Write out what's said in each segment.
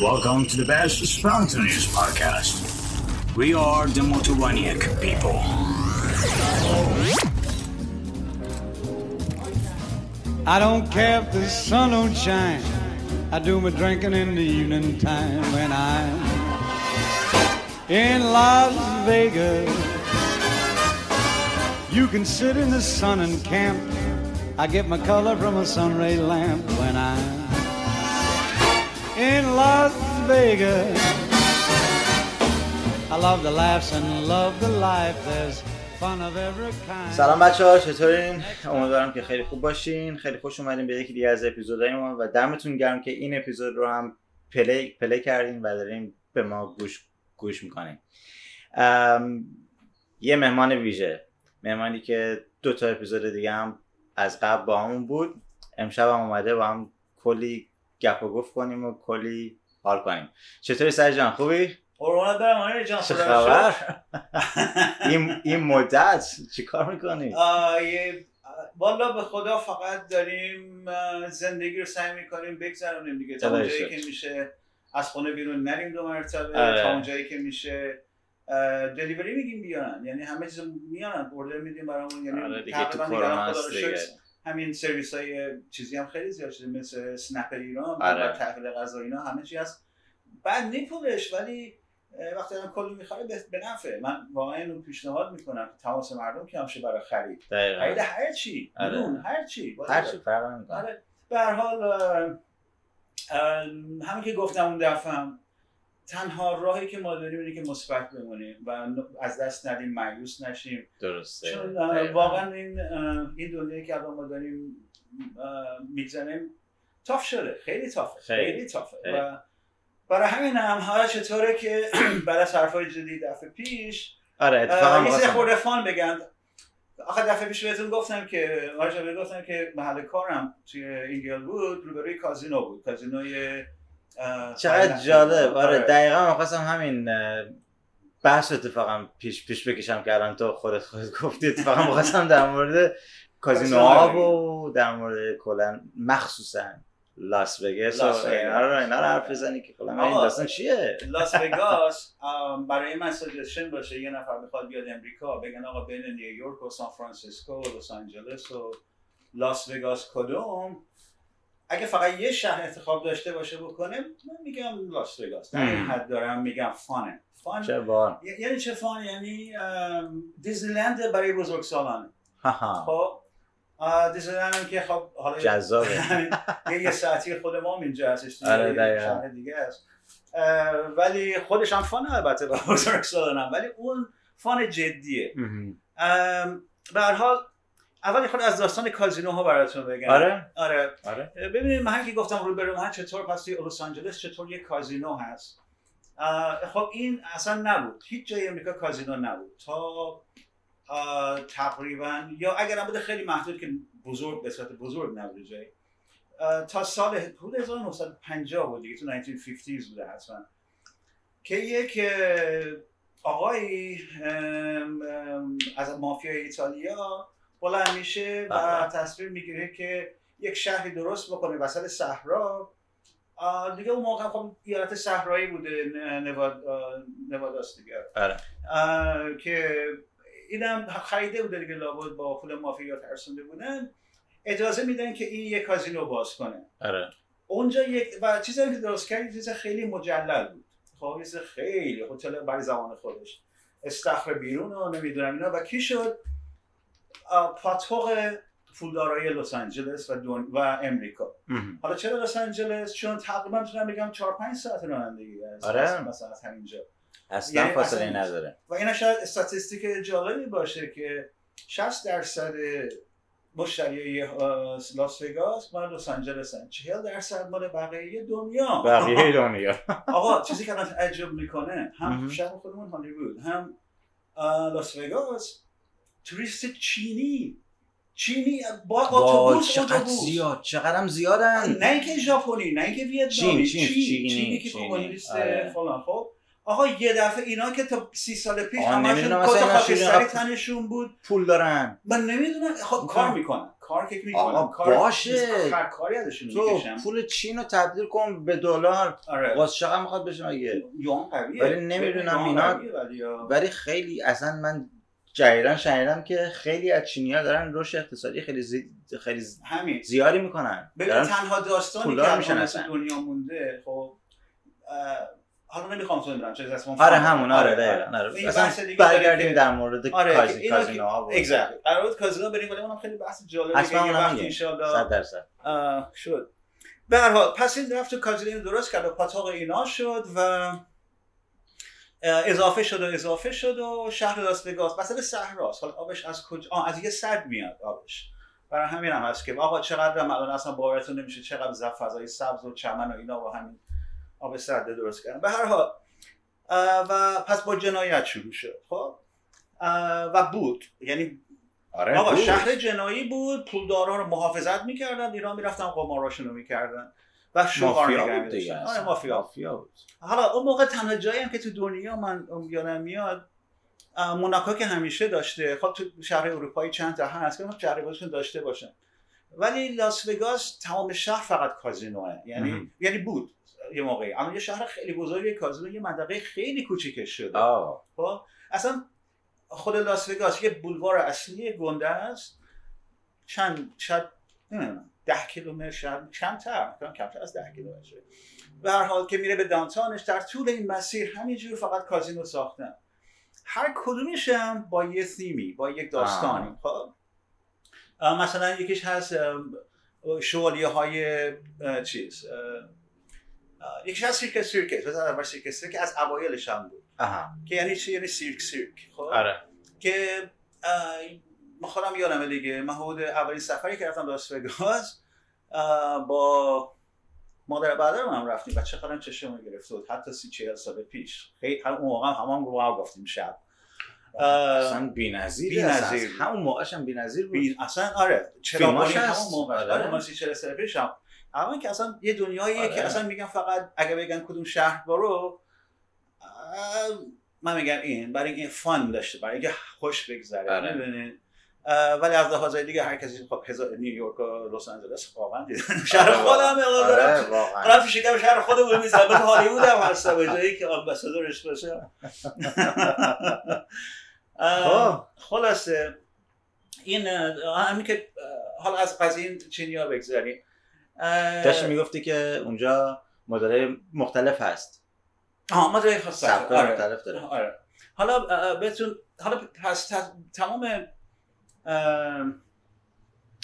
Welcome to the best spontaneous podcast. We are the Motovaniac people. I don't care if the sun don't shine. I do my drinking in the evening time when I'm in Las Vegas. You can sit in the sun and camp. I get my color from a sunray lamp when I'm in Las Vegas. I love the laughs and love the life. There's fun of every kind. سلام بچه ها چطورین؟ امیدوارم که خیلی خوب باشین خیلی خوش اومدین به یکی دیگه از اپیزودهای ما و دمتون گرم که این اپیزود رو هم play, play کردین و دارین به ما گوش, گوش می‌کنین یه مهمان ویژه مهمانی که دو تا اپیزود دیگه هم از قبل باهامون بود امشب هم اومده با هم کلی گپ و گفت کنیم و کلی حال کنیم چطوری سر جان خوبی؟ قربانت برم آره جان خبر؟ این, این مدت چی کار می‌کنی؟ والا به خدا فقط داریم زندگی رو سعی می‌کنیم بگذرونیم دیگه تا اونجایی. که میشه از خونه بیرون نریم دو مرتبه آره. تا اونجایی که میشه دلیوری میگیم بیارن یعنی همه چیز میارن اوردر میدیم برامون یعنی آره دیگه تو کرونا همین سرویس های چیزی هم خیلی زیاد شده مثل سنپ ایران آره. و تحویل غذا اینا همه چی هست. بعد نیپولش ولی وقتی هم کلی می‌خوره به نفعه من واقعا اینو پیشنهاد می‌کنم تماس مردم که همشه برای خرید. خرید هر چی آره. نون هر چی. هر چی فرق نمی‌کنه. آره. به هر حال همین که گفتم اون دفعه هم تنها راهی که ما داریم اینه که مثبت بمونیم و از دست ندیم مایوس نشیم. درسته. چون. واقعا این این دنیایی که الان ما داریم میگذنیم تاف شده. خیلی تافه. خیلی. خیلی تافه. خیلی. و برای همین هم حالا چطوره که بعد از حرفای جدید دفعه پیش آره اتفاقا یه خورده فان بگن. آخه دفعه پیش بهتون گفتم که راجع گفتم که محل کارم توی اینگل بود روبروی کازینو بود. کازینوی چقدر آره. جالب آره آره. دقیقا می‌خواستم همین بحث اتفاقا پیش پیش بکشم که الان تو خودت خودت گفتی اتفاقا می‌خواستم در مورد کازینوها و در مورد کلا مخصوصا لاس وگاس و. اینا رو اینا رو حرف بزنی که کلا این داستان چیه لاس وگاس برای من سجشن باشه یه نفر بخواد بیاد امریکا بگن آقا بین نیویورک و سان فرانسیسکو و لس آنجلس و لاس وگاس کدوم اگه فقط یه شهر انتخاب داشته باشه بکنه من میگم لاس وگاس در این. حد دارم میگم فانه. فان چه بار؟ یعنی چه فان؟ یعنی دیزنیلند برای بزرگسالانه. هاها خب هم که خب حالا جذابه. یه یه ساعتی خود ما اینجا هستش آره،. شهر دیگه است ولی خودش هم فان البته با بزرگسالانم. ولی اون فان جدیه. به هر حال اول خود از داستان کازینوها براتون بگم. آره. آره. آره. ببینید من که گفتم رو برو من چطور پس لس آنجلس چطور یه کازینو هست. خب این اصلا نبود. هیچ جای امریکا کازینو نبود. تا تقریبا یا اگر هم بوده خیلی محدود که بزرگ به صورت بزرگ نبوده جایی اه، تا سال حدود 1950 بود دیگه تو 1950s بوده حتما. که یک ام، از مافیای ایتالیا بلند میشه و بله. تصویر می‌گیره که یک شهری درست بکنه وسط صحرا. دیگه اون موقع خب ایالت صحرایی بوده نواد نواداست دیگه. آره آه، که اینم خریده بوده دیگه لابد با پول مافیا ترسونده بودن. اجازه میدن که این یک کازینو باز کنه. آره. اونجا یک و چیزی که درست کرد چیز خیلی مجلل بود. خب خیلی هتل برای زمان خودش. استخر بیرون و نمی‌دونم اینا. و کی شد؟ پاتوق پولدارای لس آنجلس و, دون و امریکا. حالا چرا لس آنجلس؟ چون تقریبا می‌تونم بگم 4 5 ساعت رانندگی از آره. از- مثلا از همینجا اصلا یعنی فاصله اصلا- نداره. و اینا شاید استاتستیک جالبی باشه که 60 درصد مشتری لاس وگاس مال لس آنجلس هن 40 درصد مال بقیه دنیا. بقیه دنیا. آقا چیزی که الان تعجب می‌کنه هم. شهر خودمون هالیوود هم لاس وگاس توریست چینی. چینی با اتوبوس اتوبوس. زیاد چقدر هم زیادن. نه اینکه ژاپنی نه اینکه ویتنامی چین، چین چینی، چینی که چینی. کمونیست آره. فلان. خب آقا یه دفعه اینا که تا سی سال پیش همشون کت خاکستری تنشون بود. پول دارن. من نمی‌دونم. خب می‌کنن. کار می‌کنن. کار که می‌کنم آقا کار باشه. کاری ازشون تو پول چین رو تبدیل کن به دلار. آره. واسه چقدر می‌خواد بشه مگه؟ یوان قویه. ولی نمی‌دونم اینا- ولی خیلی اصلا من جدیدا شنیدم که خیلی از چینی‌ها دارن رشد اقتصادی خیلی زی... خیلی ز- همین. زیادی می‌کنن. ببین تنها داستانی که میشن دنیا مونده خب حالا نمی‌خوام تو می‌دونم چه دست آره همون آره دقیقاً آره. اصلا برگردیم در مورد آره که کازی... اینا که- کازینوها و Exactly. قرار بود کازینو بریم ولی اونم خیلی بحث جالبیه حتما که اونم وقتی میگه. انشالله صد درصد. آه، شد. به هر حال پس این رفت تو کازینو درست کرد و پاتاق اینا شد و اضافه شد و اضافه شد و شهر لاس وگاس. مثلا صحراست حالا آبش از کجا؟ از یه صد میاد آبش. برای همین هم هست که آقا چقدر هم الان اصلا باورتون نمیشه چقدر زف فضای سبز و چمن و اینا و همین آب سرده درست کردن. به هر حال و پس با جنایت شروع شد. خب؟ و بود. یعنی آره آقا بود. شهر جنایی بود. پولدارا رو محافظت می‌کردن. ایران می‌رفتن قماراشون رو می‌کردن. و شعار مافیا بود دیگه. آره مافیا. مافیا بود. حالا اون موقع تنها جایی هم که تو دنیا من یادم میاد موناکو که همیشه داشته. خب تو شهر اروپایی چند تا هست که خب جریباشون داشته باشن. ولی لاس وگاس تمام شهر فقط کازینوه. یعنی مهم. یعنی بود یه موقعی. اما یه شهر خیلی بزرگی کازینو یه منطقه خیلی کوچیکش شده. خب؟ اصلا خود لاس وگاس یه بولوار اصلی گنده است. چند شاید نمی‌دونم. ده کیلومتر شاید کمتر کم کمتر از ده کیلومتر به هر حال که میره به downtown ش در طول این مسیر همینجور فقط کازینو ساختن. هر کدومش هم با یه ثیمی با یک داستانی. خب؟ مثلا یکیش هست شوالیه های چیز یکیش هست Circus Circus بذار اول Circus که از اوایلش هم بود. آها. که یعنی چی؟ یعنی سیرک سیرک. خب؟ آره. که ما خودم یادمه دیگه. من حدود اولین سفری که رفتم لاس وگاس با مادر برادرم هم رفتیم. و چه قدم چشمون گرفته بود. حتی سی چهل سال پیش. خیلی هم اون موقع هم همان واو گفتیم شب. اصلا بی‌نظیر بی‌نظیر. همون موقعش هم بی‌نظیر بود. بی... اصلا آره. چرا. همون موقع آره. آره ما سی چهل سال پیش هم. اما که اصلا یه دنیاییه آره. که اصلا میگن فقط اگه بگن کدوم شهر برو من میگم این برای اینکه فان داشته برای اینکه خوش بگذره. آره. ولی از لحاظ دیگه هر کسی خب هزار نیویورک و لس آنجلس واقعا دیدن. شهر خودم آره دارم. واقعا. دارم شکم شهر خودمون می‌زنم به هالیوود هم هستم به جایی که آمباسادورش باشم اه، خب. خلاصه. این همین که حالا از قضیه این چینیا بگذاریم. اه، داشتی می‌گفتی که اونجا مدل مختلف هست. آها جای خاص آره. مختلف داره. آره. حالا بهتون حالا پس تمام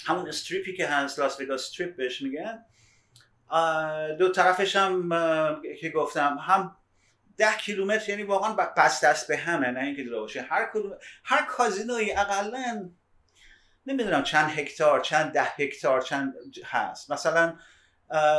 همون استریپی که هست لاس وگاس استریپ بهش میگن. دو طرفش هم که گفتم هم ده کیلومتر یعنی واقعا بس دست به همه نه اینکه جدا باشه. هر کدوم هر کازینوی اقلا نمی‌دونم چند هکتار چند ده هکتار چند هست. مثلا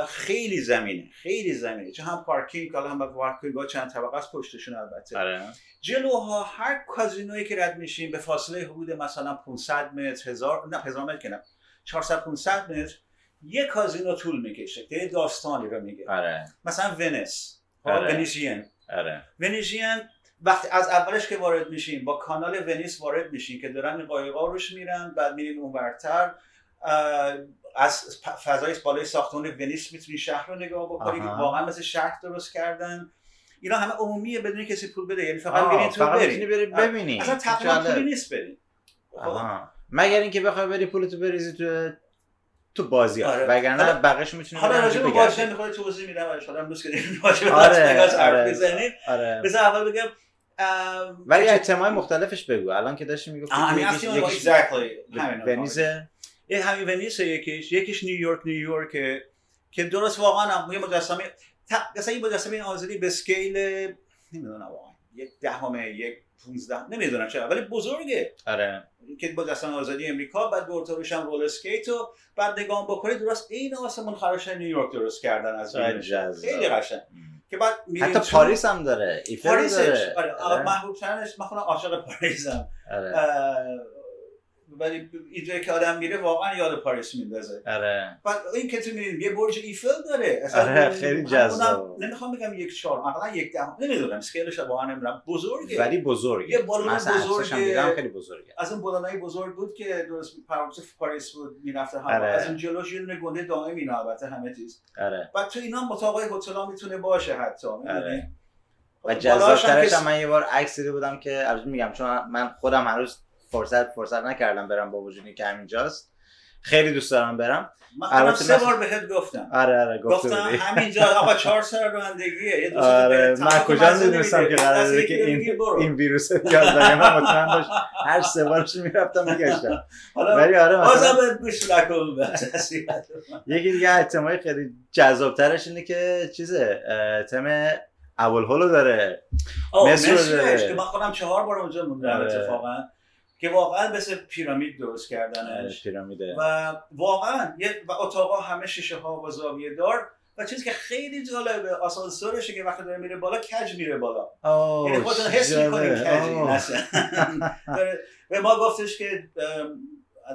خیلی زمینه خیلی زمینه. چه هم پارکینگ حالا هم پارکینگ چند طبقه است پشتشون البته. آره. جلوها هر کازینویی که رد میشیم به فاصله حدود مثلا 500 متر هزار نه هزار متر که نه 400 500 متر یه کازینو طول می‌کشه که یه داستانی رو میگه. آره. مثلا ونیس آره. ونیزین. آره. ونیزین وقتی از اولش که وارد میشیم با کانال ونیس وارد میشیم که دارن قایقا روش میرن بعد میریم اونورتر. از فضای بالای ساختمان ونیس می‌تونی شهر رو نگاه بکنی. واقعا مثل شهر درست کردن اینا همه عمومیه بدون کسی پول بده یعنی فقط میرین تو بری. ببینی اصلا تقریبا. پولی نیست بریم خب؟ مگر اینکه بخوای بری پولتو بریزی تو تو بازی ها آره. وگرنه بقیش می‌تونی حالا راجع به باشه بگردی می‌خواد توضیح میدم ان امروز که راجع به آره، آره. می‌زنیم آره بذار اول بگم ولی اجتماع مختلفش بگو الان که داشتی می‌گفتی که همین یکیش. همین ونیزه یه همین ونیس یکیش یکیش نیویورک نیویورک که درست واقعا هم یه مجسمه مثلا این مجسمه آزادی به scale نمی‌دونم واقعا یک دهمه یک 15 نمی‌دونم چرا ولی بزرگه آره که مجسمه آزادی امریکا بعد دورتورش هم roller skate و بعد نگاه بکنید درست این آسمون خراش نیویورک درست کردن از. جذاب. خیلی قشنگ که بعد میریم حتی پاریس هم داره ایفل داره آره آره. محبوب‌ترینش من خودم عاشق پاریسم آره. ولی اینجایی که آدم میره واقعا یاد پاریس میندازه. آره. بعد این که تو می‌بینیم یه برج ایفل داره. اصلا آره، خیلی جذاب. نمی‌خوام بگم یک چهار مثلا یک دهم نمی‌دونم. scale ش واقعا نمی‌دونم. بزرگه. ولی بزرگه. یه بالون بزرگه. دیدم خیلی بزرگه. از اون بالونای بزرگ بود که درست پرواز پاریس بود می‌رفته هم. آره. از اون جلوش یه دونه گنده دائم اینا البته همه چیز. آره. بعد تو اینا اتاقای هتل می‌تونه باشه حتی؟ آره. و بالاش جذابترش هم من یه بار عکس دیده بودم که البته میگم چون من خودم هنوز فرصت فرصت نکردم برم با وجودی که همینجاست. خیلی دوست دارم برم. من سه بار بهت گفتم. آره آره گفتم همینجا آقا چهار سال رانندگیه. یه دوست آره من کجا می‌دونستم که قراره که این این ویروس بیاد برای من مطمئن باش هر سه بارش می‌رفتم میگشتم. حالا ولی آره بازم مثلا بهت گوش نکن. یکی دیگه احتمال خیلی جذابترش اینه که چیزه تم اولهولو داره. آه، مصر داره. که من خودم چهار بار اونجا موندم آره. اتفاقا. که واقعا مثل پیرامید درست آره، کردنش پیرامیده و واقعا یه و اتاقا همه شیشه ها و زاویه دار و چیزی که خیلی جالبه آسانسورشه که وقتی داره میره بالا کج میره بالا. یعنی خودتون حس می‌کنین. نشه داره- به ما گفتش که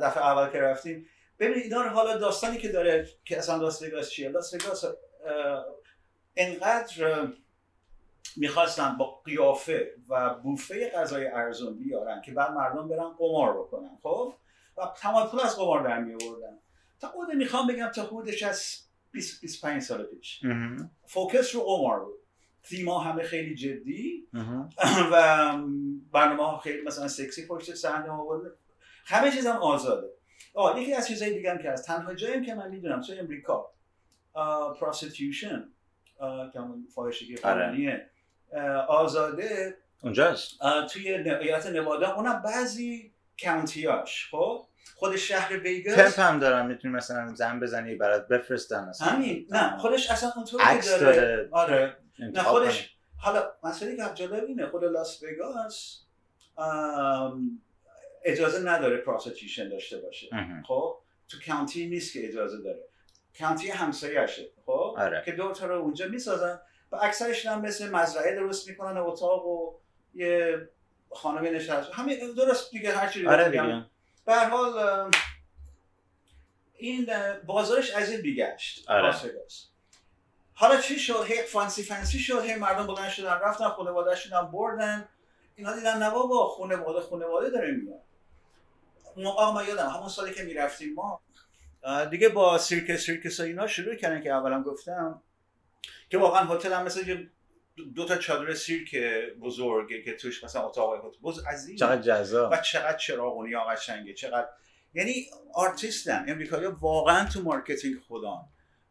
دفعه اول که رفتیم ببینید اینا حالا داستانی که داره که اصلا لاس وگاس چیه؟ لاس وگاس انقدر می‌خواستن با قیافه و بوفه غذای ارزون بیارن که بعد مردم برن قمار بکنن خب؟ و تمام پول از قمار در می آوردن تا حدود می‌خوام بگم تا حدودش از 20 25 سال پیش. فوکس رو قمار بود. تیما همه خیلی جدی. و برنامه ها خیلی مثلا سکسی پشت صحنه آورده. همه چیز هم آزاده. آه یکی از چیزهای دیگه هم که هست. تنها جایی که من می‌دونم توی امریکا prostitution که همون فاحشگی آره. قانونیه. آزاده اونجاست. توی ایالت نوادا اونم بعضی county اش خب؟ خود شهر ویگاس pimp هم دارن می‌تونی مثلا زن بزنی برات بفرستن مثلا. همین. نه خودش اصلا عکس داره. داره. آره. نه. خودش حالا مسئله که جالب اینه خود لاس وگاس اجازه نداره prostitution داشته باشه. خب؟ تو کانتی نیست که اجازه داره. کانتی همسایه‌شه خب؟ آره. که دو تا رو اونجا می‌سازن. و اکثرش هم مثل مزرعه درست می‌کنن اتاق و یه خانه نشست. همین درست دیگه هر چیزی آره به هر حال این بازارش از این بیگشت. آره. حالا چی شد؟ هی فانسی فانسی شد هی مردم بلند شدن رفتن خانواده‌شون هم بردن. اینا دیدن نه بابا خانواده خانواده داره میاد. اون موقع من یادم همون سالی که می‌رفتیم ما دیگه با Circus Circus و اینا شروع کردن که اولم گفتم که واقعا هتل هم مثل دو تا چادر سیرک بزرگه که توش مثلا اتاق هتل. بز عظیم. چقدر جذاب. و چقدر چراغونی ها قشنگه چقدر یعنی آرتیستن امریکایی واقعا تو marketing خدان.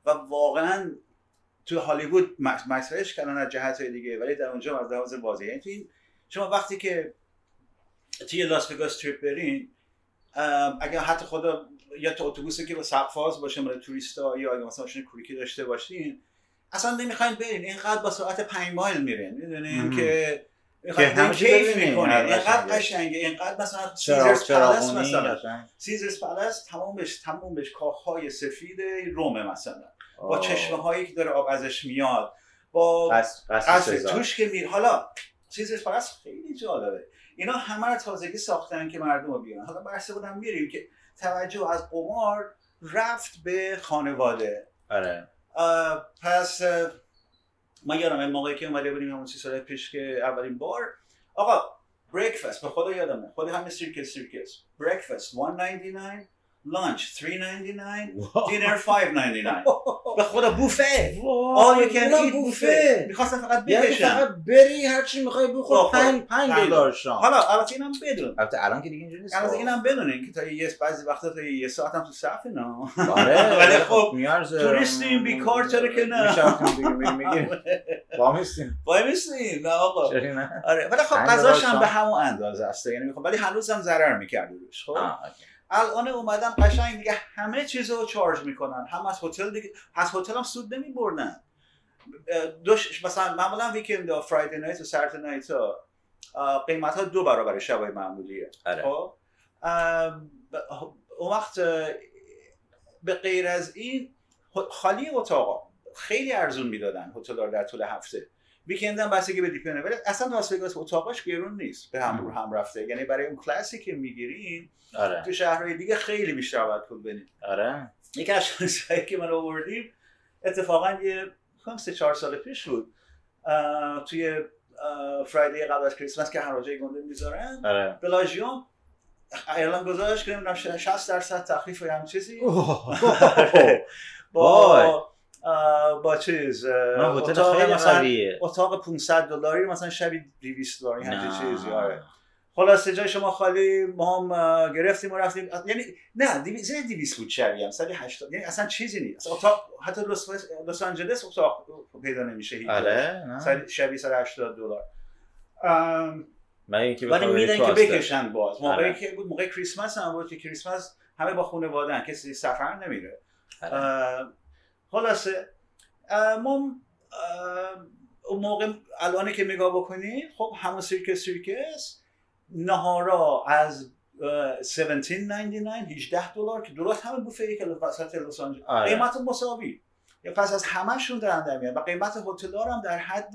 و واقعا تو هالیوود مطرحش کردن از جهت دیگه ولی در اونجا از لحاظ واضحه یعنی تو این شما وقتی که توی لاس وگاس Strip برین اگر حتی خدا یا تو اتوبوسی که با سقف باز باشه برای توریستا یا اگه مثلا شما کروکی داشته باشین اصلا نمی‌خواین برین اینقدر با سرعت 5 مایل میرین می‌دونین. که می‌خواین کیف هر اینقدر قشنگه. اینقدر مثلا Caesars Palace مثلا. Caesars Palace تمامش تمامش کاخهای سفید رومه مثلا. با آه. چشمه هایی که داره آب ازش میاد. با قصر. توش که میر حالا Caesars Palace خیلی جالبه. اینا همه رو تازگی ساختن که مردم رو بیارن. حالا بحث بودم میریم که توجه از قمار رفت به خانواده. آره. پس من یادم این موقعی که اومده بودیم همون سی سال پیش که اولین بار. آقا breakfast به خدا یادمه. خود همه Circus Circus breakfast 199 lunch 399 دینر 599 به خدا بوفه. can اونم eat بوفه. می‌خواستم فقط یعنی بکشم. فقط بری هر چی می‌خوای بخور بخور. پنج پنج پنج. دلار شام. حالا البته اینم بدون. البته الان که دیگه اینجوری نیست البته اینم بدونین که تا یه بعضی وقتا تا یه ساعت هم تو صف نه آره ولی خب میارزه. توریستیم، بیکار چرا که نه؟ میشفتیم دیگه میریم میگیم. وامیستیم وای میستیم نه آقا. چرا نه؟ آره ولی خب غذاش هم. به همون اندازه است. یعنی می‌خوام ولی هنوزم ضرر می‌کرد روش خب. الان اومدن قشنگ دیگه همه چیز رو چارج می‌کنن. هم از هتل دیگه از هتل هم سود نمیبردن. دوش مثلا معمولا ویکند فرایدی نایت و سرد نایت ها قیمت ها دو برابر شبای معمولیه. آره. خب؟ اون وقت به غیر از این خالی اتاقا. خیلی ارزون می‌دادن هتل در طول هفته. ویکند هم بستگی به دیپیونه ولی اصلا لاس وگاس اتاقاش گرون نیست. به هم هم رفته. یعنی برای اون کلاسی که می‌گیرین آره. تو شهرهای دیگه خیلی بیشتر باید پول بدین. آره. یکی از شانسایی که من آوردیم اتفاقا یه سه چهار سال پیش بود. توی فرایدی قبل از کریسمس که هر جای گنده می‌ذارن آره. بلاژیوم اعلام گذاشت که نمی‌دونم 60 درصد تخفیف یا هم چیزی. با با چیز نه، اتاق خیلی مثلا اتاق 500 دلاری مثلا شبی 200 دلاری همچین نه. چیزی آره خلاصه جای شما خالی ما هم گرفتیم و رفتیم یعنی نه دیوی- زیر 200 بود شبیه هم 180 یعنی اصلا چیزی نیست اصلا اتاق حتی لس, لس آنجلس اتاق پیدا نمیشه هیچ. آره نه شبیه 180 دلار ام، من اینکه ولی میدن که. بکشن باز موقعی آره. که بود موقع کریسمس هم بود که کریسمس همه با خانوادن کسی سفر نمیره آره. خلاصه ما اون موقع الانی که نگاه بکنی خب همون Circus Circus نهارا از اه، 1799 18 دلار که درست همه بوفه که وسط لس آنجلس آره. قیمت مساوی یا پس از همشون دارن در میان و قیمت هتل هم در حد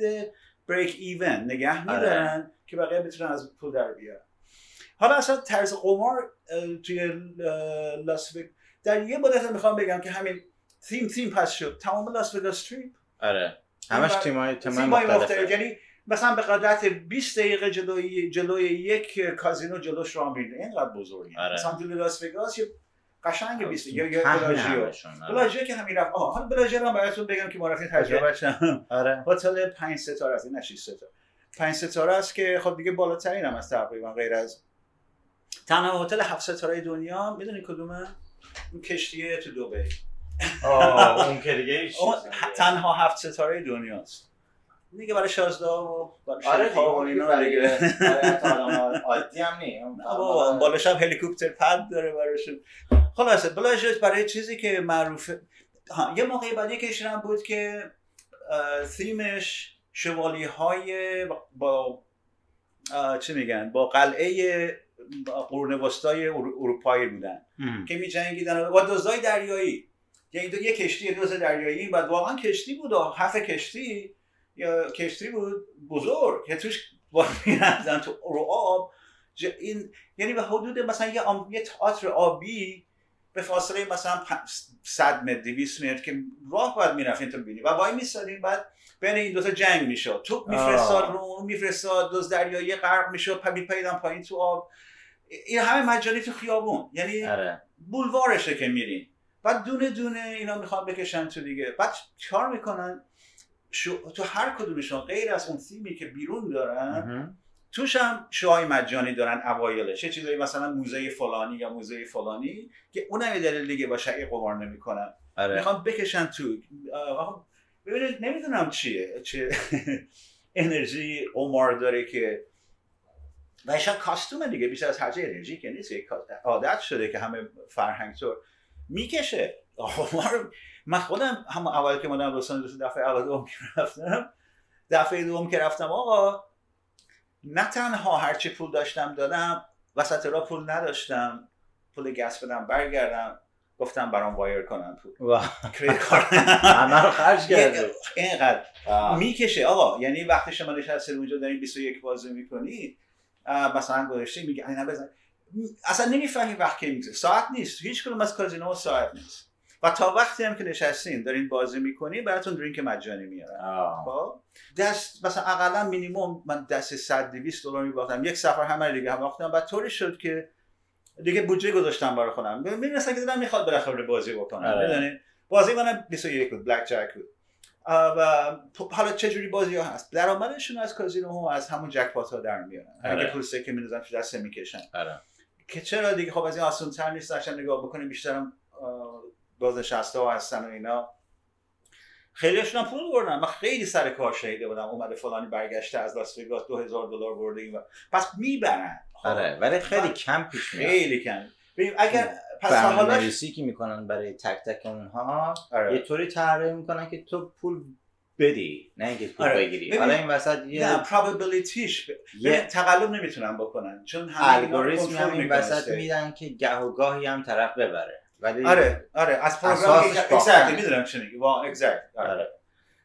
break even نگه آره. میدارن که بقیه بتونن از پول در بیارن حالا اصلا طرز قمار توی لاس در یه مدت می‌خوام بگم که همین تیم تیم پس شد. تمام لاس وگاس تریپ آره. همش تیم- تیمای تیمای مختلف مختلفه. یعنی مثلا به قدرت 20 دقیقه جلوی جلوی یک کازینو جلوش راه میره اینقدر بزرگه. آره. مثلا توی لاس وگاس یه قشنگ 20 یا یا پهن بلاژیو. آره. بلاژیو که همین رفت. آها حالا بلاژیو هم براتون بگم که معرفی تجربه شم آره. هتل 5 ستاره است. نه 6 ستاره. 5 ستاره است که خب دیگه بالاترین هم از تقریبا غیر از تنها هتل 7 ستاره دنیا می‌دونی کدومه؟ اون کشتیه تو دبی. اون که دیگه اون. تنها هفت ستاره دنیاست. دیگه برای شازده و برای آره و دیگه اینا دیگه. آدم عادی هم اون نه بابا، بالاش هم هلیکوپتر پد داره براشون. خلاصه بلاژت برای چیزی که معروفه ها یه موقعی بعد هم بود که تیمش شوالی های با چی میگن؟ با قلعه قرون وسطای ارو- اروپایی بودن. که می جنگیدن با دزدای دریایی. یعنی دو یه کشتی دوز دریایی بعد واقعا کشتی بود و کشتی یا کشتی بود بزرگ که توش با می‌رفتن تو رو آب. این یعنی به حدود مثلا یه, آم... یه تئاتر آبی به فاصله مثلا پ- 100 متر 200 متر که راه باید می‌رفتین تو ببینی و وای میسادین بعد بین این دوتا جنگ می‌شد. تو میفرستاد رو اون میفرستاد دوز دریایی غرق می‌شد پا میپریدن پایین تو آب. این همه مجانی تو خیابون. یعنی آره. بولوارشه که میرین. بعد دونه دونه اینا می‌خوان بکشن تو دیگه. بعد کار می‌کنن؟ شو... تو هر کدومشون غیر از اون تیمی که بیرون دارن. توش هم شوهای مجانی دارن اوایلش. یه چیزایی مثلا موزه فلانی یا موزه فلانی که اونم یه دلیل دیگه با شقی قمار نمی‌کنن. آره. می‌خوان بکشن تو. ببینید نمی‌دونم چیه چه انرژی قمار داره که و شاید کاستومه دیگه بیشتر از هر انرژی که نیست عادت شده که همه فرهنگ طور می‌کشه. من خودم هم اول که مادم لس آنجلس دفعه اول دوم که رفتم دفعه دوم که رفتم آقا نه تنها هرچی پول داشتم دادم وسط را پول نداشتم. پول گس بدم برگردم گفتم برام وایر کنم پول. کریدیت کارت همه رو خرج کرده اینقدر. می‌کشه. آقا یعنی وقتی شما نشسته اونجا دارین 21 بازی می‌کنی مثلا گذاشته میگه اینا بزن. اصلا نمی‌فهمی وقت که میگذره. ساعت نیست. هیچ کدوم از کازینو ساعت نیست. و تا وقتی هم که نشستین دارین بازی می‌کنی براتون درینک مجانی میارن. خب؟ دست مثلا اقلا مینیمم من دست 100 200 دلار میباختم. یک سفر همه دیگه هم باختم. بعد طوری شد که دیگه بودجه گذاشتم برای خودم. می‌بینم که دلم می‌خواد بالاخره بازی بکنم. آره. می‌دونی؟ بازی منم 21 بود بلک جک بود و حالا چه جوری بازی ها هست؟ درآمدشون از کازینو ها از همون جکپات ها در میارن. آره. اگه پول سکه میندازن تو دست می‌کشن. آره. که چرا دیگه؟ خب از این آسان تر نیست داشتن نگاه بکنیم بیشترم بازنشسته ها هستن و اینا. خیلیشون هم پول بردن. من خیلی سر کار شنیده بودم اومده فلانی برگشته از لاس وگاس 2000 دلار برده این و پس می‌برن. خب. آره ولی خیلی کم پیش میاد. خیلی کم. ببین اگر پس برنامه حالاش نویسی که می‌کنن برای تک تک اونها آره. یه طوری طراحی می‌کنن که تو پول بدی نه اینکه پول آره. بگیری حالا این وسط یه نه ب- یه تقلب نمی‌تونن بکنن چون کنترل هم این وسط. میدن که گه و گاهی هم طرف ببره ولی آره آره از پروگرام exactly می‌دونم چی میگی وا exact آره. آره.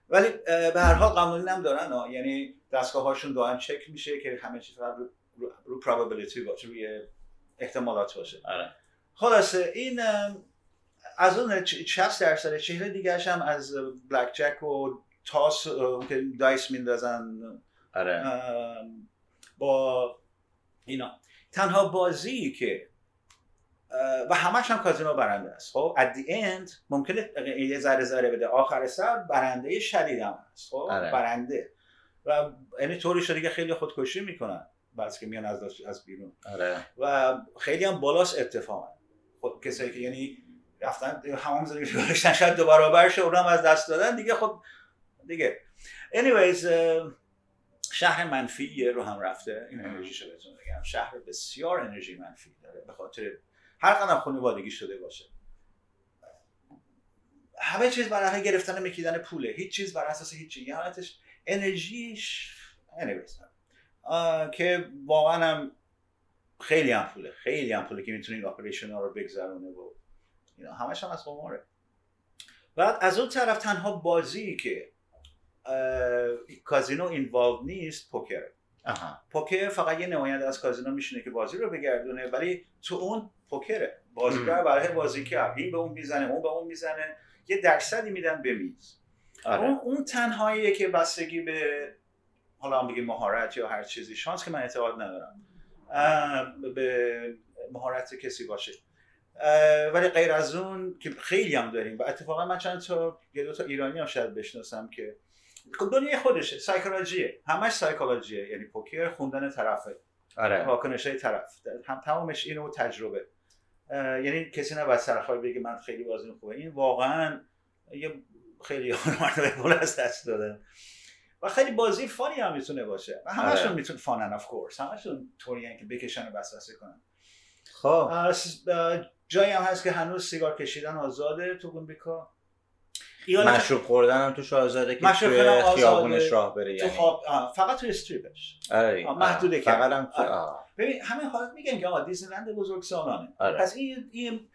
ولی به هر حال قانونی هم دارن ها. یعنی دستگاه هاشون دائم چک میشه که همه چیز فقط رو, رو, رو probability باشه روی احتمالات باشه آره خلاصه این از اون چ- 60 درصد چهره دیگرش هم از بلک جک و تاس اه، که دایس میندازن. آره. با اینا. تنها بازی که و همش هم کازینو برنده است. خب at the end ممکنه یه ذره ذره بده. آخر سر برنده شدید هم هست. خب آره. برنده. و یعنی طوری شده که خیلی خودکشی می‌کنن. بعضی که میان از از بیرون. آره. و خیلی هم بالاست اتفاقا. خب کسایی که یعنی رفتن همون زندگی گذاشتن شاید دو برابر شه اونم از دست دادن. دیگه خب دیگه. Anyways شهر منفی رو هم رفته. این انرژیشو بهتون بگم. شهر بسیار انرژی منفی داره. به خاطر هر قدم خانوادگی شده باشه. همه چیز بر اساس گرفتن میکیدن پوله. هیچ چیز بر اساس هیچ یه حالتش انرژیش anyways. که واقعا هم خیلی هم پوله. خیلی هم پوله که می‌تونید اپریشن ها رو بگذرونه و اینا. همش هم از قماره. بعد از اون طرف تنها بازی که کازینو اینوالو نیست پوکر. آها. پوکر فقط یه نماینده از کازینو میشینه که بازی رو بگردونه ولی تو اون پوکره. بازیگر برای بازی کرد این به اون می‌زنه اون به اون می‌زنه یه درصدی میدن به میز. آره. اون, اون تنهاییه که بستگی به حالا هم بگیم مهارت یا هر چیزی شانس که من اعتقاد ندارم. به مهارت کسی باشه. ولی غیر از اون که خیلی هم داریم. و اتفاقا من چند تا یه دو تا ایرانی هم شاید بشناسم که دنیای خودشه سایکولوژیه همش سایکولوژیه یعنی پوکر خوندن طرفه. آره. واکنش های طرف. هم تمامش اینو تجربه. یعنی کسی نباید سرخواه بگه من خیلی بازی خوبه. این واقعا یه خیلی مرتبه بالا از دست داده و خیلی بازی فانی هم می‌تونه باشه. و همشون آره. می‌تونه فانن اف کورس همشون طوری که بکشن و وسوسه کنن. خب. جایی هم هست که هنوز سیگار کشیدن آزاده تو گومبیکا. ایالت مشروب خوردن هم توش آزاده که مشروب توی. خیابونش راه بره تو یعنی خواب آه، فقط توی استریپش آره آه، محدوده. فقط هم تو- آره. آه. ببین همه حالت میگن که آقا دیزنیلند بزرگ سالانه آره. پس این این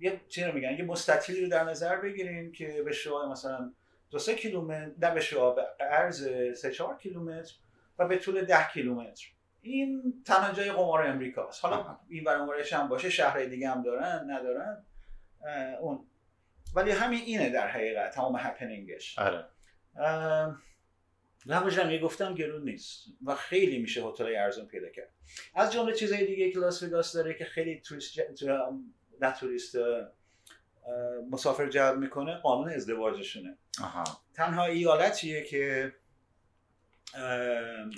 یه چی رو میگن یه مستطیلی رو در نظر بگیریم که به شعاع مثلا دو سه کیلومتر نه به شعاع عرض سه چهار کیلومتر و به طول ده کیلومتر این تنها جای قمار امریکاست حالا. این برامورش هم باشه شهرهای دیگه هم دارن ندارن اون ولی همین اینه در حقیقت تمام هپنینگش آره. همونجا هم گفتم گرون نیست و خیلی میشه هتل ارزون پیدا کرد. از جمله چیزهای دیگه که لاس وگاس داره که خیلی توریست ج... تو- نه توریست مسافر جلب می‌کنه قانون ازدواجشونه. آها. تنها ایالتیه که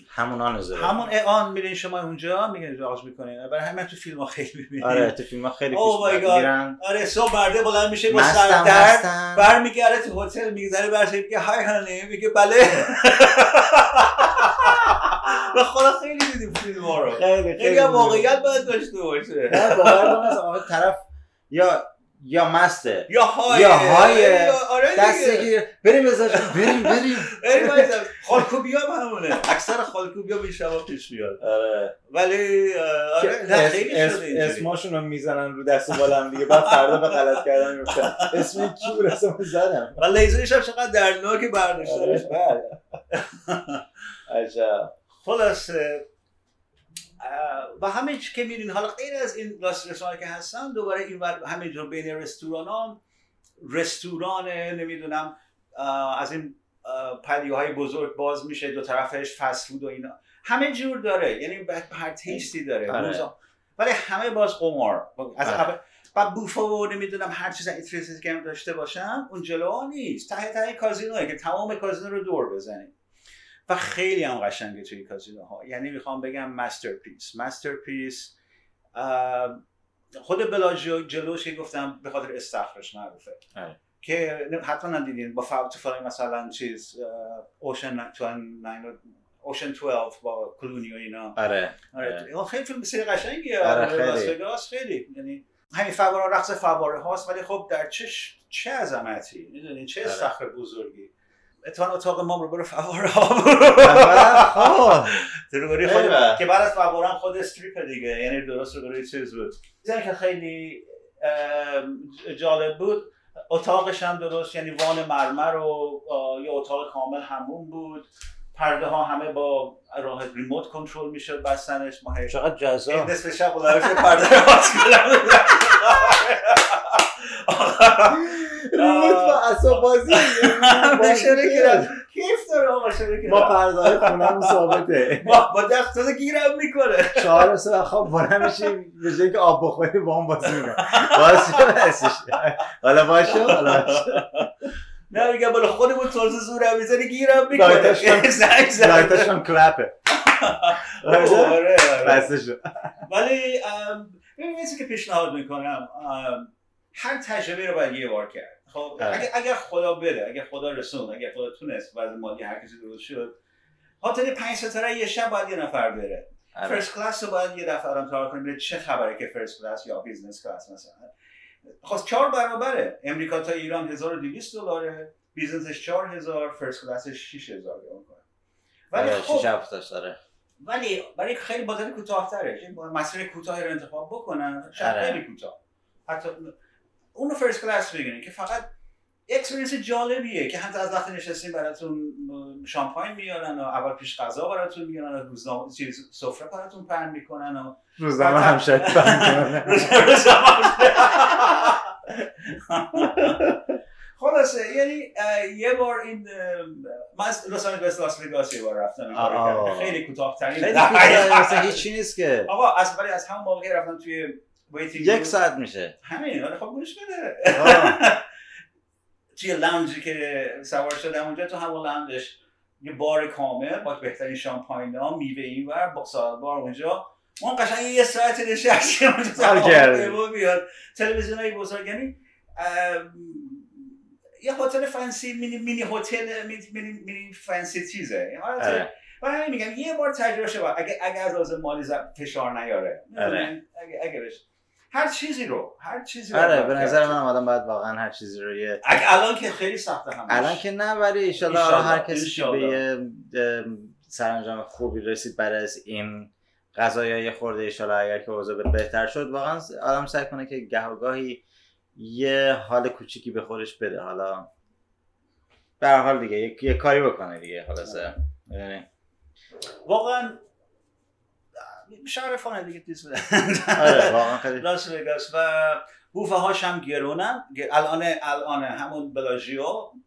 همون آن ازدواج. همون آن میرین شما اونجا میگن ازدواج می‌کنین برای همین تو فیلم ها خیلی می‌بینید آره تو فیلم ها خیلی Oh پیش. میرن آره صبح برده بلند میشه با سر درد مستم. برمیگرده تو هتل میگذره برش میگه های هانی میگه بله. و خدا خیلی دیدیم فیلم ها رو. خیلی خیلی واقعیت باید داشته باشه. نه، باور کن طرف یا یا مسته. یا های یا های. آره دسته دیگه. گیر بریم ازش. بریم بریم. بریم. خالکوبیا هم همونه اکثر خالکوبیا به شبا پیش میاد. آره. ولی آره نه خیلی شده. اسماشون رو می‌زنن رو دست و بالم دیگه. بعد فردا به غلط کردن میفتن اسم کی بود اسمو زدم. و لیزرش هم چقدر دردناک برداشتنش آره. عجب. خلاصه و همه چی که میرین حالا غیر از این رستوران که هستن دوباره این همه جور بین رستوران ها رستوران نمی‌دونم از این پدیه های بزرگ باز میشه دو طرفش فست فود و اینا. همه جور داره یعنی به هر تیستی داره آره. ولی همه باز قمار. از آره. و بوفا و نمی‌دونم هر چیز ایتریزی که هم داشته باشم اون جلوها نیست. ته ته کازینوه که تمام کازینو رو دور بزنیم. و خیلی هم قشنگه توی کازینو ها یعنی می‌خوام بگم masterpiece masterpiece خود Bellagio جلوش که گفتم به خاطر استخرش معروفه. آره. که حتما ندیدین با فاوت فلای مثلا چیز Ocean's Ocean's 12 با کلونی و اینا. آره. آره. اون خیلی فیلم بسیار قشنگیه. آره، آره لاس خیلی. خیلی. یعنی همین فواره رقص فواره هاست ولی خب در چه چه عظمتی؟ می‌دونین چه آره. استخر بزرگی. اتفاقا اتاق ما رو برو فواره ها روبروی. خود که بعد از فواره خود استریپ دیگه. یعنی درست روبروی چیز بود. چیزی که خیلی جالب بود اتاقش هم درست یعنی وان مرمر و یه اتاق کامل همون بود. پرده ها همه با راه ریموت کنترل می‌شد بستنش ما هی- چقدر جذاب. این نصف شب بلند میشه پرده رو باز ریموت با اصاب بازی. کیف. داره آقا شده که ما پرده های خونمون ثابته. با با دست تازه گیرم می‌کنه. چهار سه خواب بلند میشیم به جایی که آب بخوری با هم بازی می‌کنم باز شد بسش حالا باشه حالا باشه. نه میگم بالا خودمون تازه زورم می‌زنی گیرم می‌کنه. لایتاش هم- هم کلپه. آره آره. شد ولی ام، ببین یه چیزی که پیشنهاد می‌کنم هر تجربه رو باید یه بار کرد. خب آره. اگر, اگر خدا بده اگر خدا رسون اگر خدا تونست وضع مالی هر کسی درست شد هتل پنج ستاره یه شب باید یه نفر بره. آره. first class رو باید یه دفعه آدم try کنه ببینه چه خبره که first class یا business class مثلا. خب چهار برابره. امریکا تا ایران 1200 دلاره business ش 4000 first class ش 6000 یا ولی آره، خب داره. ولی برای خیلی بازار کوتاه‌تره. که با مسیر کوتاهی رو انتخاب بکنن شاید آره. خیلی کوتاه. حتی اونو first class بگیرین که فقط experience جالبیه که حتی از وقتی نشستین براتون champagne میارن و اول پیش غذا براتون میارن و روزنامه چیز سفره براتون پهن می‌کنن و روزنامه هم شاید خلاصه یعنی یه بار این من از لس آنجلس لاس وگاس یه بار رفتم. خیلی کوتاه‌ترین مثلا هیچی نیست که. آقا از ولی از همون موقع رفتم توی یک ساعت میشه. همین خب گوش بده. توی لانجی که سوار شدم اونجا تو همون لانجش یه بار کامل با بهترین شامپاینا میوه اینور با سالاد بار اونجا. اون قشنگ یه ساعت نشستیم اونجا بیاد تلویزیون های بزرگ یعنی یه هتل فنسی مینی مینی هتل مینی مینی, فنسی چیزه. آره. برای همین میگم یه بار تجربه با- اگه اگه از لحاظ مالی فشار نیاره. آره. اگه اگه بشه. هر چیزی رو هر چیزی رو آره به. نظر من آدم باید واقعا هر چیزی رو یه اگه الان که خیلی سخته همش. الان که نه ولی ایشالله ایشالله، هر کسی که به. یه ام، سرانجام خوبی رسید بعد از این قضایی یه خورده ایشالله اگر که اوضاع بهتر شد واقعا آدم سعی کنه که گه و گاهی یه حال کوچیکی به خودش بده. حالا به هر حال دیگه یه, یه کاری بکنه دیگه خلاصه. یعنی واقعا شهر دیگه دیز آره لاس وگاس. و بوفه هاش هم گرونن. الان الان همون بلاژیو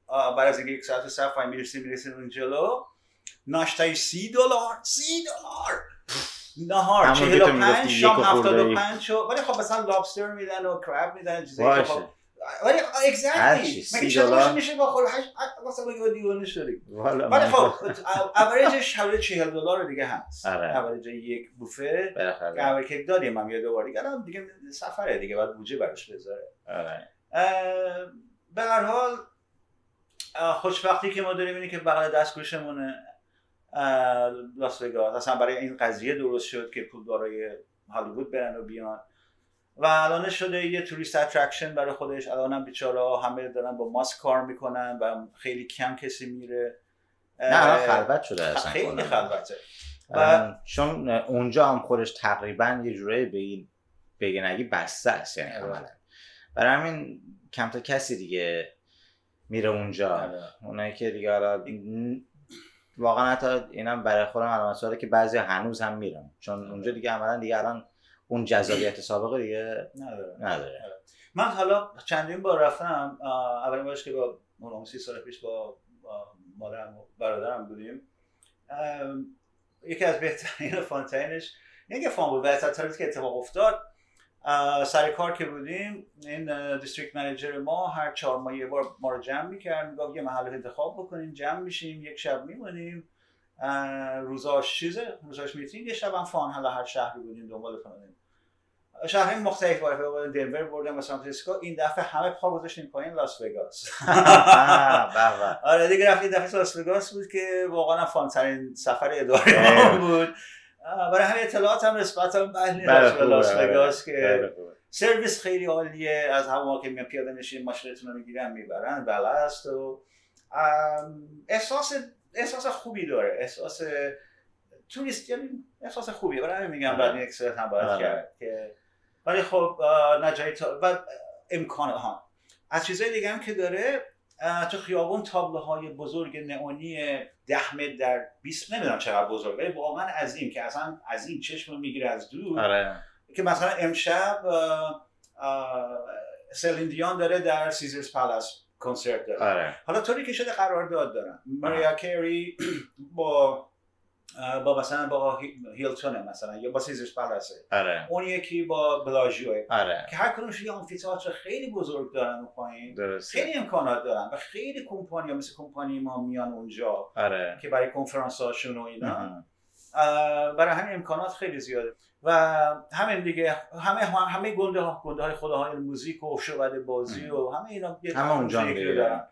بعد از اینکه یک ساعت صف پای می‌رسیم می‌رسیم اون جلو. ناشتای سی دلار سی دلار. نهار همون که چهل و تو می‌گفتی پنج یک شام و هفتاد و خورده‌ای. پنج شو ولی خب مثلا لابستر میدن و کراب میدن چیزایی که خب ولی هر اگزکتلی مگه دلار. میشه با خود هشت مثلا بگو دیوانه شدی ولی خب اوریجش حوالي 40 دلار دیگه هست. آره. اوریج یک بوفه. قهوه کیک دادیم هم یه دوبار دیگه. الان دیگه سفره دیگه باید بودجه براش بذاره. آره. به هر حال خوشبختی که ما داریم اینه که بغل دستگوشمونه. لاس وگاس. اصلا برای این قضیه درست شد که پولدارای هالیوود برن و بیان. و الان شده یه tourist attraction برای خودش الان هم بیچاره همه دارن با ماسک کار می‌کنن و خیلی کم کسی میره نه الان خلوت شده اصلا خیلی. خلوته و چون اونجا هم خودش تقریبا یه جورایی به بگه نگی بسته است یعنی آره. عملا برای همین کم تا کسی دیگه میره اونجا آره. اونایی که دیگه حالا واقعا حتی اینم برای خودم علامت که بعضی هنوز هم میرن چون اونجا دیگه عملا دیگه الان اون جذابیت سابقه دیگه نداره. نداره. من حالا چندین بار رفتم اولین بارش که با اون سی سال پیش با مادرم و برادرم بودیم. یکی از بهترین و فانترینش یکی فان بود بهترین که اتفاق افتاد سر کار که بودیم این دیستریکت منیجر ما هر چهار ماه یه بار ما رو جمع می‌کرد می‌گفت یه محل انتخاب بکنیم جمع میشیم یک شب میمونیم. روزاش چیزه؟ روزاش میتینگ یه شب هم fun حالا هر شهری بودیم دنبال کنیم شهرهای مختلف باره دنور بردم و سان فرانسیسکو این دفعه همه پا گذاشتیم پایین لاس وگاس. آره دیگه رفت این دفعه لاس وگاس بود که واقعا fun ترین سفر اداره بود برای همین اطلاعات هم نسبت هم بله بله، لاس. وگاس که بله،. سرویس خیلی عالیه از همون که میان پیاده میشین ماشینتون رو می‌گیرن می‌برن بله است و احساس احساس خوبی داره احساس توریست یعنی احساس خوبیه برای همین میگم آره. بعد یک هم باید آره. کرد که ولی خب جایی تا و امکان ها. از چیزهای دیگه هم که داره تو خیابون تابلوهای بزرگ نئونی ده متر در 20 نمی‌دونم چقدر بزرگ ولی واقعا عظیم که اصلا از این چشم می‌گیره از دور. آره. که مثلا امشب اه، اه، سلین دیون داره در سیزرز پالاس کنسرت داره. آره. حالا طوری که شده قرارداد دارن. ماریا کری با با مثلا با هی- هیلتونه مثلا یا با سیزرز پالاسه آره. اون یکی با بلاژیو. آره. که هر کدومش یه آمفی‌تئاتر خیلی بزرگ دارن اون پایین. خیلی امکانات دارن و خیلی کمپانی مثل کمپانی ما میان اونجا. آره. که برای کنفرانس هاشون و اینا. برای همین امکانات خیلی زیاده. و همین دیگه همه همه گنده ها گنده های خداهای موزیک و شعبده بازی و همه اینا همه اونجا. دارن.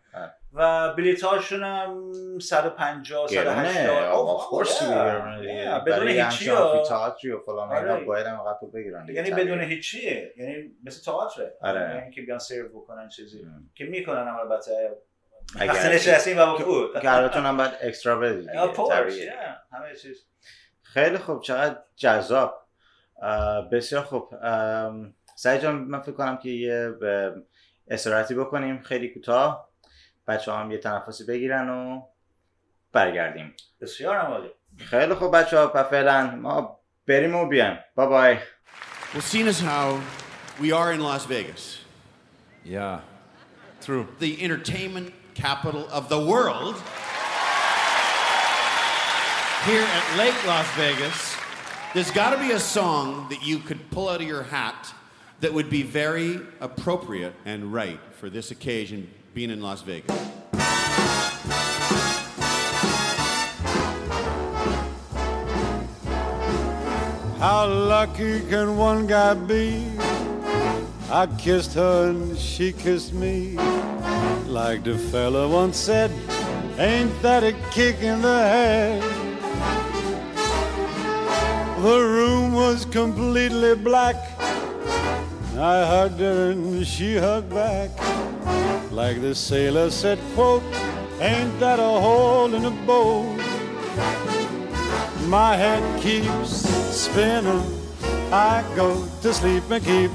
و بلیت هاشون هم 150 گرونه 180 آف کورس Yeah. گرونه دیگه Yeah. بدون هیچی. آمفی‌تئاتری و فلان اینا آره. باید هم قبول بگیرن یعنی. بدون هیچیه یعنی مثل تئاتره آره. یعنی که بیان سرو بکنن چیزی. که می‌کنن هم البته اگر- نشستیم و با فود که هم باید اکسترا بدی دیگه. Of course, طبیعیه. yeah. همه چیز خیلی خوب چقدر جذاب بسیار خوب. ام، سعید جان من فکر کنم که یه استراحتی بکنیم. خیلی کوتاه. بچه هم یه تنفسی بگیرن و برگردیم. بسیار عالی. خیلی خوب بچه ها فعلا ما بریم و بیایم. بای بای Well, seeing as how we are in Las Vegas, Yeah. True. the entertainment capital of the world, Here at Lake Las Vegas, there's got to be a song that you could pull out of your hat that would be very appropriate and right for this occasion being in Las Vegas. How lucky can one guy be? I kissed her and she kissed me. Like the fella once said, ain't that a kick in the head? The room was completely black. I hugged her and she hugged back. Like the sailor said, quote, ain't that a hole in the boat? My head keeps spinning. I go to sleep and keep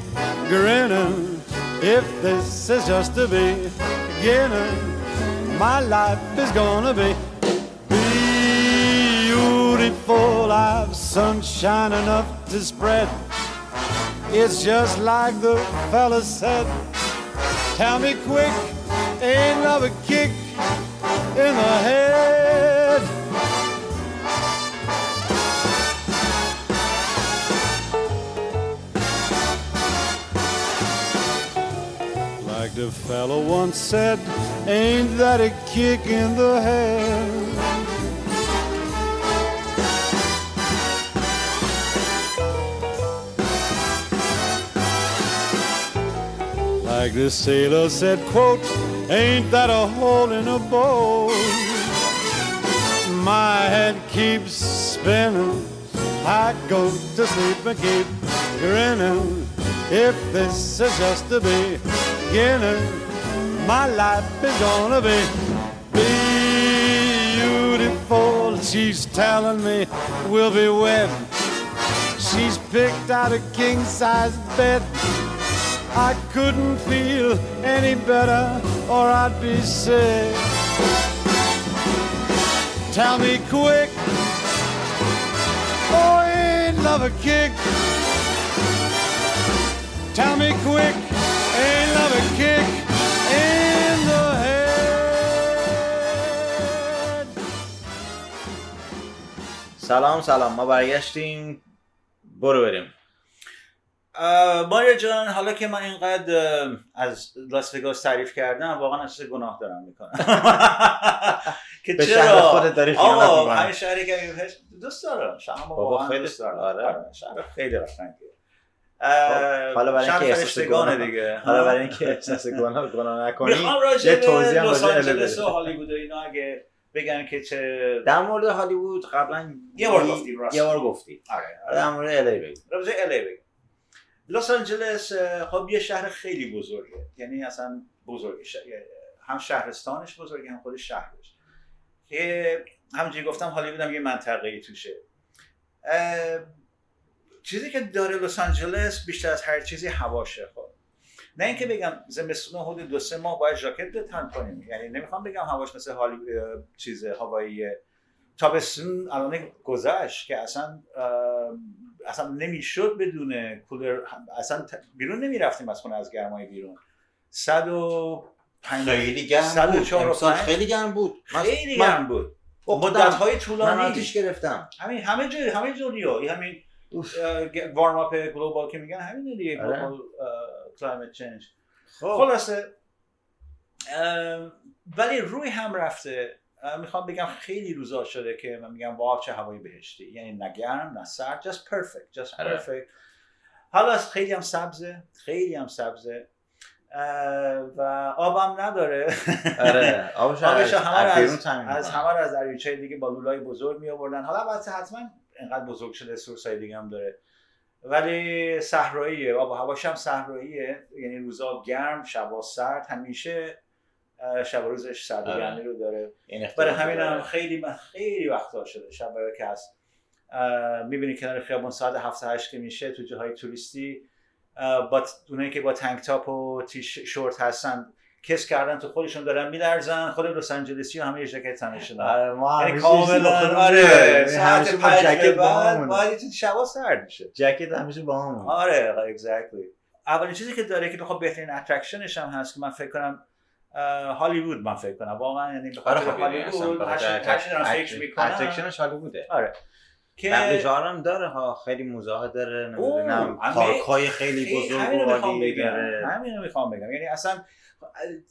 grinning. If this is just the beginning, my life is gonna be beautiful. I've sunshine enough to spread. It's just like the fella said. Tell me quick, ain't love a kick in the head? Like the fellow once said, ain't that a kick in the head? Like the sailor said, quote, ain't that a hole in a boat? My head keeps spinning. I go to sleep and keep grinning. If this is just the beginning, my life is gonna be beautiful. She's telling me we'll be wed. She's picked out a king size bed. I couldn't feel any better or I'd be sick. Tell me quick, oh, ain't love a kick? Tell me quick, ain't love a kick in the head? سلام سلام ما برگشتیم برو بریم اه، ماریا جان حالا که من اینقدر از لاس وگاس تعریف کردم واقعا احساس گناه دارم می‌کنم؟ که چرا شهر خودت داری آقا. همین شهری که دوست دارم. شهر بابا خیلی- دوست دارم. آره. شهر خیلی قشنگه. خب، حالا برای اینکه احساس گناه- دیگه. حالا برای اینکه احساس گناه گناه نکنی یه توضیح هم لس هالیوود و اینا اگه بگن که چه در مورد هالیوود قبلا یه بار گفتی،. یه بار گفتی آره در مورد الی بگو راجع الی بگم لس آنجلس خب یه شهر خیلی بزرگه. یعنی اصلا بزرگه ش- هم شهرستانش بزرگه هم خود شهرش. که همونجوری گفتم هالیوود یه منطقه ای توشه چیزی که داره لس آنجلس بیشتر از هر چیزی هواشه خب. نه اینکه بگم زمستون حدود دو سه ماه باید ژاکت بتن کنیم. یعنی نمی‌خوام بگم هواش مثل حالی چیز هوایی تابستون الان گذشت که اصلا اصلا نمی‌شد بدون کولر اصلا بیرون نمی‌رفتیم از خونه از گرمای بیرون. صد و خیلی گرم صد و چهار. خیلی گرم بود. من- خیلی من- گرم بود. مدت های من طولانی آتیش گرفتم. همین همه جای همه جوریو این همین warm up global که میگن همین دیگه. global climate change خلاصه ولی روی هم رفته. می‌خوام بگم خیلی روزا شده که من میگم wow چه هوای بهشتی. یعنی نه گرم نه سرد just perfect just آره. perfect. حالا خیلی هم سبزه خیلی هم سبزه. و آبم نداره. آره. آبش آبش از همه از از. همه از دریاچه دیگه با لولای بزرگ می آوردن حالا البته حتما اینقدر بزرگ شده سورسای دیگه هم داره. ولی صحراییه. آب و هواش هم صحراییه. یعنی روزا گرم شبا سرد. همیشه شب روزش سرد و آره. رو داره برای همین هم. خیلی من خیلی وقتا شده شب که هست می‌بینی کنار خیابون ساعت 7 8 که میشه تو جاهای توریستی با اونایی که با tank top و تی‌شرت هستن کز کردن تو خودشون دارن میلرزن خود لس آنجلسی همه یه jacket تنشون دارن. آره ما یعنی کاملا آره. ساعت jacket با بعد همونه. باید تو شبا سرد میشه jacket همیشه با همون آره exactly اولین چیزی که داره که بخواد بهترین attraction ش هم هست که من فکر کنم هالیوود من فکر کنم. واقعا یعنی به آره خاطر خب یعنی هالیوود فکر می‌کنم. اترکشنش حالی بوده آره. که هم داره ها خیلی موزه داره نمی‌دونم پارک های خیلی بزرگ و عالی داره. همینو می‌خوام بگم. یعنی اصلا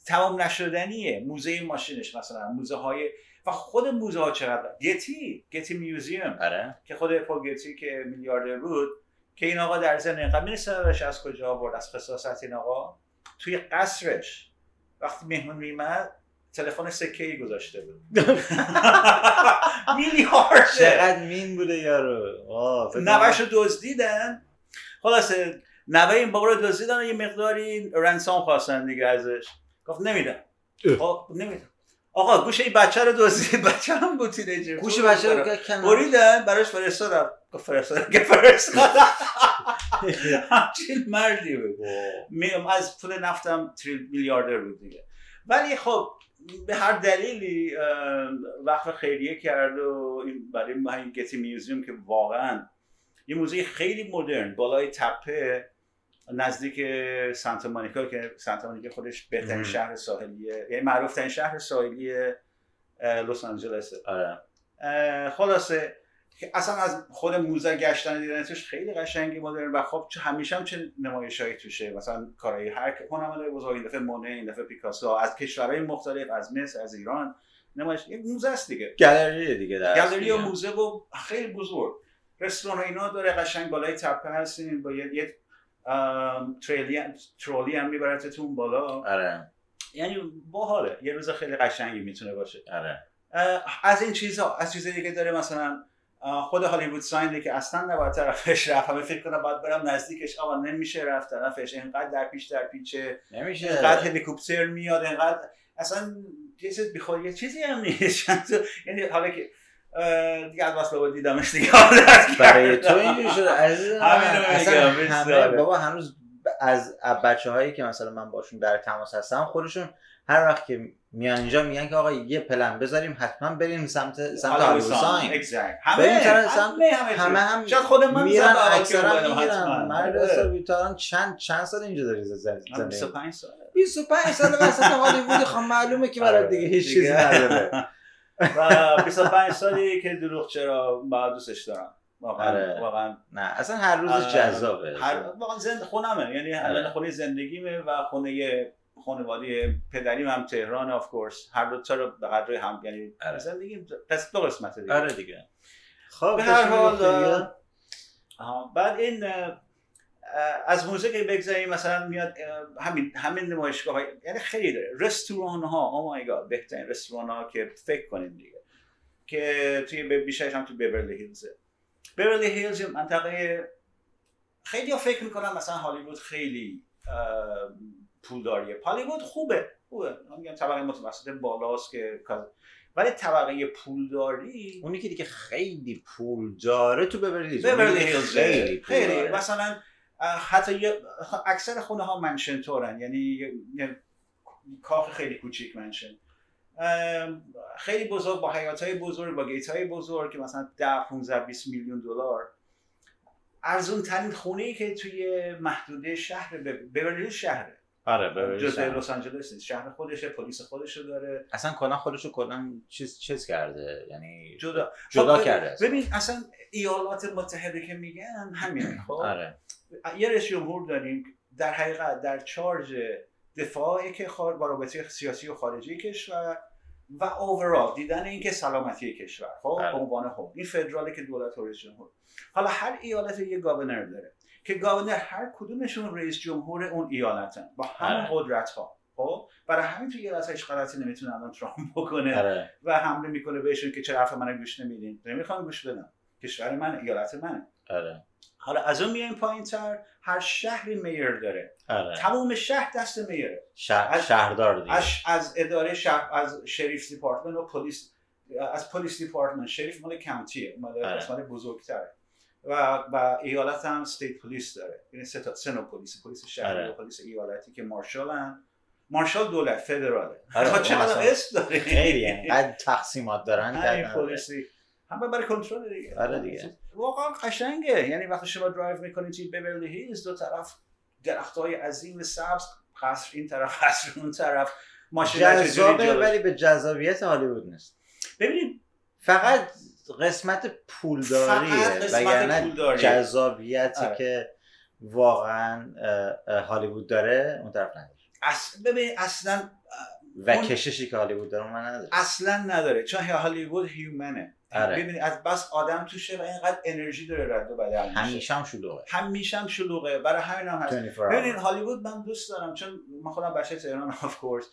تمام نشدنیه موزه ماشینش مثلا موزه های و خود موزه ها چقدر؟ گتی گتی میوزیوم آره. که خود پول گتی که میلیاردر بود که این آقا در اینقدر می‌رسه از کجا آورد؟ از خصاصت این آقا؟ توی قصرش. وقتی مهمون میمد تلفن سکه ای گذاشته بود. میلیارد چقدر مین بوده یارو. نوش رو دزدیدن. خلاصه نوه این بابا رو دزدیدن و یه مقداری رنسان خواستن دیگه ازش. گفت نمیدم. خب نمیدم. آقا گوش این بچه رو دزدید بچه هم بود تینیجر گوش. بچه رو بریدن براش فرستادم. فرستادم. که فرستادم. همچین مردی بود. از پول نفتم میلیاردر بود دیگه. ولی خب به هر دلیلی وقت خیریه کرد و این برای همین گتی میوزیوم که واقعا یه موزه خیلی مدرن بالای تپه. نزدیک سانتا مونیکا که سانتا مونیکا خودش بهترین. شهر ساحلیه. یعنی معروف ترین شهر ساحلی لس آنجلسه آره. خلاصه که اصلا از خود موزه گشتن دیدن توش خیلی قشنگی مدرن و خب چه- همیشه هم چه نمایشایی توشه. مثلا کارهای هر هنرمند بزرگ این دفعه مونه این دفعه پیکاسو از کشورهای مختلف از مصر از ایران. نمایش یک موزه است دیگه. گالری دیگه در گالری و. موزه و خیلی بزرگ. رستوران اینا داره قشنگ بالای تپه هستین با یه, تریلی ترولی هم میبرتتون بالا. آره. یعنی باحاله. یه روز خیلی قشنگی می‌تونه باشه. آره. از این چیزها از چیزایی که داره مثلا خود هالیوود ساین که اصلا نباید طرفش رفت. همه فکر کنم باید برم نزدیکش. آقا نمیشه رفت طرفش. اینقدر در پیش در پیچه. نمیشه. اینقدر هلیکوپتر میاد. اینقدر اصلا چیز یه چیزی هم نیست. یعنی حالا که دیگه از بس بابا دیدمش دیگه برای کردم. تو اینجوری شده عزیزم همه. بابا هنوز از بچه هایی که مثلا من باشون در تماس هستم خودشون هر وقت که میان اینجا میگن که آقا یه پلن بذاریم حتما بریم سمت سمت هالیوود هالیوود ساین Exact. بریم همه همه همه هم شاید خود من میرن اکثرا می‌گیرن. مرد آره. حسابی تا الان چند چند سال اینجا داری زندگی من زندگی 25 ساله 25 سال وسط هالیوود خب معلومه که برات آره. دیگه هیچ چیزی. نداره و 25 سالی که دروغ چرا با دوستش دارم. واقعا آره. واقعا نه اصلا هر روزش آه، جذابه. هر واقعا زند خونمه. یعنی آره. الان خونه زندگیمه و خونه خانواده پدریم هم تهران آف کورس هر دو تا رو به قدر هم یعنی آره. زندگی پس دو قسمت دیگه. آره دیگه. خب به هر حال بعد این از موزیک بگذاریم مثلا میاد همین همین نمایشگاه های یعنی خیلی داره. رستوران ها او مای گاد بهترین رستوران ها که فکر کنیم دیگه. که توی بیشترش هم تو بیورلی هیلزه بیورلی هیلز منطقه خیلی ها فکر می‌کنن مثلا هالیوود خیلی پولداریه هالیوود خوبه خوبه. من میگم طبقه متوسط بالاست که ولی طبقه پولداری اونی که دیگه خیلی پول داره تو ببرلی هیلز خیلی خیلی. مثلا حتی اکثر خونه ها منشن تورن یعنی کاخ خیلی کوچیک منشن. خیلی بزرگ با حیات های بزرگ با گیت های بزرگ که مثلا 10 15 20 میلیون دلار. ارزون ترین خونه ای که توی محدوده شهر ببرلی شهره. آره جزء لس آنجلس نیست شهر خودشه پلیس خودشو داره. اصلا کلا خودشو کلا چیز چیز کرده یعنی جدا. جدا خب، کرده. ببین اصلا. ایالات متحده که میگن همین خب؟ آره. یه رئیس جمهور داریم در حقیقت در چارج دفاعی که خار با رابطه سیاسی و خارجی کشور و اوورال دیدن اینکه سلامتی کشور. خب بله. به عنوان خود این فدراله که دولت و رئیس جمهور. حالا هر ایالت یه گاورنر داره که گاورنر هر کدومشون رئیس جمهور اون ایالتن با همون آره. قدرت ها خب برای همین تو ایالت هیچ غلطی نمی‌تونه الان ترامپ بکنه آره. و حمله می‌کنه بهشون که چرا حرف منو گوش نمیدین. نمی‌خوام گوش بدم. کشور من ایالت منه. آره. حالا از اون میایم پایین تر هر شهری میر داره. آره. تمام شهر دست میره شهر از- شهردار دیگه. از, از اداره شهر از sheriff department و پلیس از police department. sheriff مال county ه مال آره. قسمت بزرگتر و و ایالت هم state police داره. یعنی سه تا سه نوع پلیس. پلیس شهری آره. و پلیس ایالتی که marshal ن marshal دولت فدراله آره، چقدر اسم داره خیلی. انقدر تقسیمات دارن. پلیسی. همه برای کنترل دیگه. آره دیگه. واقعا قشنگه. یعنی وقتی شما درایو می‌کنید توی بیورلی هیلز دو طرف درخت های عظیم سبز قصر این طرف قصر اون طرف. ماشین جذابه ولی به جذابیت هالیوود نیست. ببینید فقط قسمت پولداریه فقط قسمت وگرنه. جذابیتی آره. که واقعا هالیوود داره اون طرف نداره. اص... ببین اصلا و اون- کششی که هالیوود داره اون نداره اصلا نداره چون هالیوود هیومنه. آره. ببینید از بس آدم توشه و اینقدر انرژی داره رد و بدل میشه. همیشه هم شلوغه. همیشه هم شلوغه. برای همین هم هست. 24 ببینید. هالیوود من دوست دارم چون من خودم بچه تهران آف کورس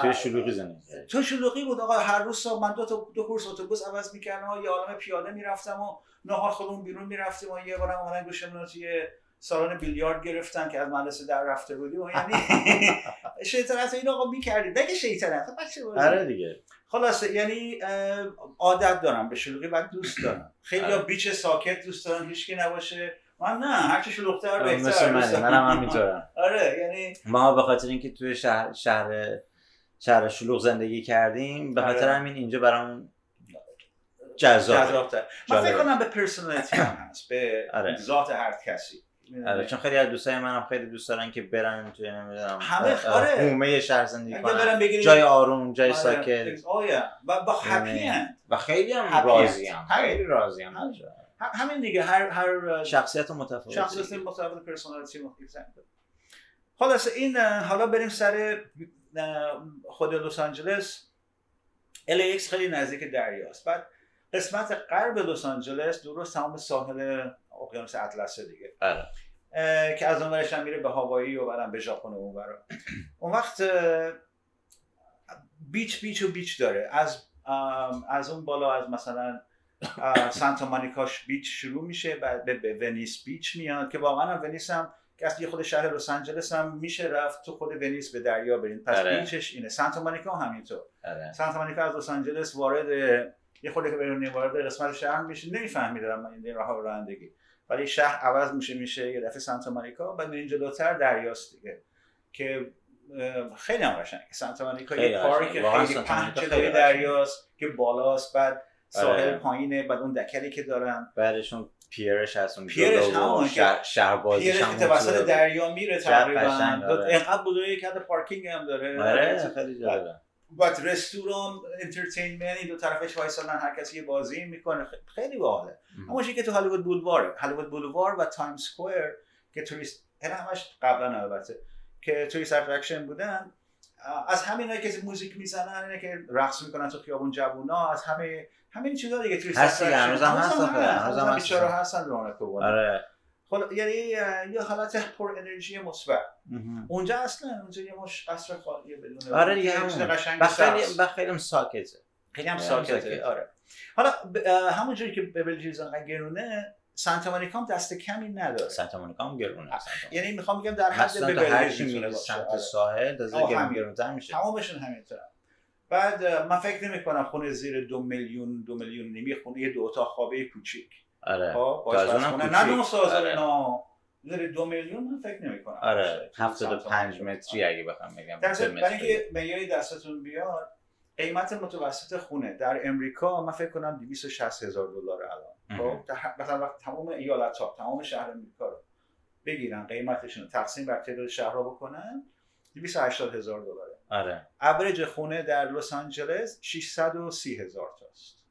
توی شلوغی زندگی. تو شلوغی بود آقا. هر روز صبح من دو تا دو کورس اتوبوس عوض می‌کردم و یه عالم پیاده می‌رفتم و نهار خودمون بیرون می‌رفتیم و یه بارم اومدن گوشمون توی سالن بیلیارد گرفتن که از مدرسه در رفته بودیم و یعنی شیطنت این آقا می‌کردیم. بگه شیطنت. بچه بازی. آره دیگه. خلاصه یعنی عادت دارم به شلوغی و دوست دارم خیلی آره. بیچ ساکت دوست دارم هیچکی نباشه من نه هر چی شلوغ‌تر مثل بهتر منه دوست دارم. منم همینطورم آره یعنی ما به خاطر اینکه توی شهر شهر شهر شلوغ زندگی کردیم به خاطر آره. همین اینجا برامون جذابه جذاب‌تر من فکر. کنم به personality هم هست به آره. ذات هر کسی آره چون خیلی از دوستای منم خیلی دوست دارن که برن توی نمی‌دونم همه- آره. حومه شهر زندگی کنن جای آروم جای آره. ساکت آیا و با happy یعنی. و خیلی هم راضی. خیلی راضی هم همین. دیگه هر هر شخصیت متفاوتی شخصیت مطابق personality مختلف خلاصه این حالا بریم سر خود لس آنجلس LAX خیلی نزدیک دریاست بعد قسمت غرب لس آنجلس درست تمام ساحل اقیانوس اطلسه دیگه. اه، که از اون ورش هم میره به هاوایی و بعدم به ژاپن و اون ورا. اون وقت بیچ بیچ و بیچ داره. از از اون بالا از مثلا سانتا مانیکاش بیچ شروع میشه بعد به, ونیس بیچ میاد که واقعا هم ونیس هم که یه خود شهر لس آنجلس هم میشه رفت تو خود ونیس به دریا برین پس آره. بیچش اینه. سانتا مانیکا هم همینطور آره. سانتا مانیکا از لس آنجلس وارد یه خورده که بریم وارد قسمت شهر میشه. نمیفهمیدم من این راه رانندگی. ولی شهر عوض میشه میشه یه دفعه سانتا مانیکا بعد میرین جلوتر دریاست دیگه. که خیلی هم قشنگه. سانتا مانیکا یه. پارک خیلی پهن جلوی دریاست که بالاست بعد ساحل آره. پایینه بعد اون دکلی که دارن. بعدشون پیرش هست اون پیرش همون شهر, بازیش پیرش که اونطوره. دریا میره تقریبا. قشنگ، آره. اینقدر بزرگه که پارکینگ هم داره. آره. خیلی جالبه. بعد رستوران entertainment دو طرفش وایسادن هر کسی یه بازی می‌کنه. خیلی باحاله. همون چیزی که تو هالیوود بولواره هالیوود بولوار و تایم سکوئر که توریست اینا همش قبلا البته که tourist attraction بودن از همینایی که موزیک می‌زنن اینه که رقص می‌کنن تو خیابون جوونا از همه همین چیزا دیگه توریست هست دیگه، attraction هنوز هم هست آخه، هنوز هنوز هم هم هست. بیچاره هستن رونق آره. خلا- یعنی یه حالت پر انرژی مثبت. اونجا اصلا اونجا یه مش قصر خالیه بدون آره دیگه یه همون خیلی هم ساکته خیلی هم ساکته. آره حالا ب- همونجوری که ببل هیلز انقدر گرونه سانتا مونیکا هم دست کمی نداره سانتا مونیکا هم گرونه. یعنی می‌خوام بگم در حد میری باشه. سمت آره. ساحل تا همین. گرونتر میشه تمامشون همینطور بعد من فکر نمی کنم خونه زیر دو میلیون دو میلیون نیمی خونه یه دو اتاق خوابه کوچیک آره. خب خونه کوچیک. نه دو سازه آره. اینا. زیر دو میلیون من فکر نمی کنم آره 75 متری اگه بخوام بگم. برای. اینکه معیاری دستتون بیاد قیمت متوسط خونه. در امریکا من فکر کنم 260 هزار دلار الان. خب؟ مثلا وقت تمام ایالت ها تمام شهر امریکا رو بگیرن قیمتشون تقسیم بر تعداد شهرها بکنن 280 هزار دلاره. آره. اوریج خونه در لس آنجلس 630 هزار تاست.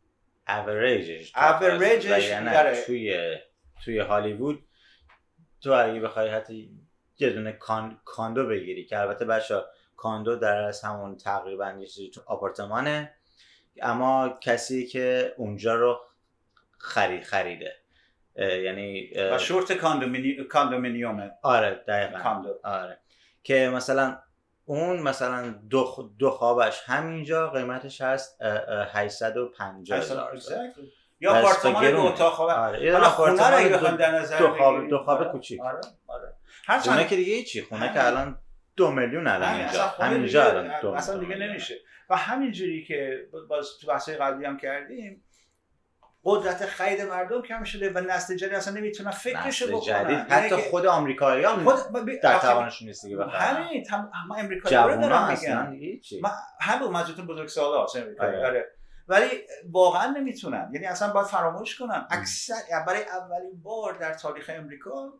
اوریجش اوریجش یعنی. توی توی هالیوود تو اگه بخوای حتی یه دونه con... condo بگیری که البته بچه condo در از همون تقریبا یه چیزی تو آپارتمانه اما کسی که اونجا رو خرید خریده. اه، یعنی اه، و short condomini... condominium ه. آره دقیقا. condo. آره. که مثلا اون مثلا دو, خ- دو خوابش همینجا قیمتش هست اه، اه، 850 هزار. یا آپارتمان. دو اتاق خواب. آره حالا خونه رو اگه بخوایم در نظر دو خواب دو خواب آره، کوچیک. آره آره. هر خونه چند که دیگه هیچی. خونه. که الان دو میلیون الان اینجا. خونه همینجا الان اصلا دیگه. نمیشه. و همینجوری که باز تو بحثای قبلی هم کردیم قدرت خرید مردم کم شده و نسل جدید اصلا نمی‌تونن فکرشو نسل بکنن. جدید. یعنی حتی خود آمریکایی هم خود ب- در توانشون نیست دیگه همین تم... من امریکایی رو دارم میگم همون منظورتون بزرگ ساله هست امریکایی آره. آره. ولی واقعا نمی‌تونن. یعنی اصلا باید فراموش کنن. اکثر برای اولین بار در تاریخ امریکا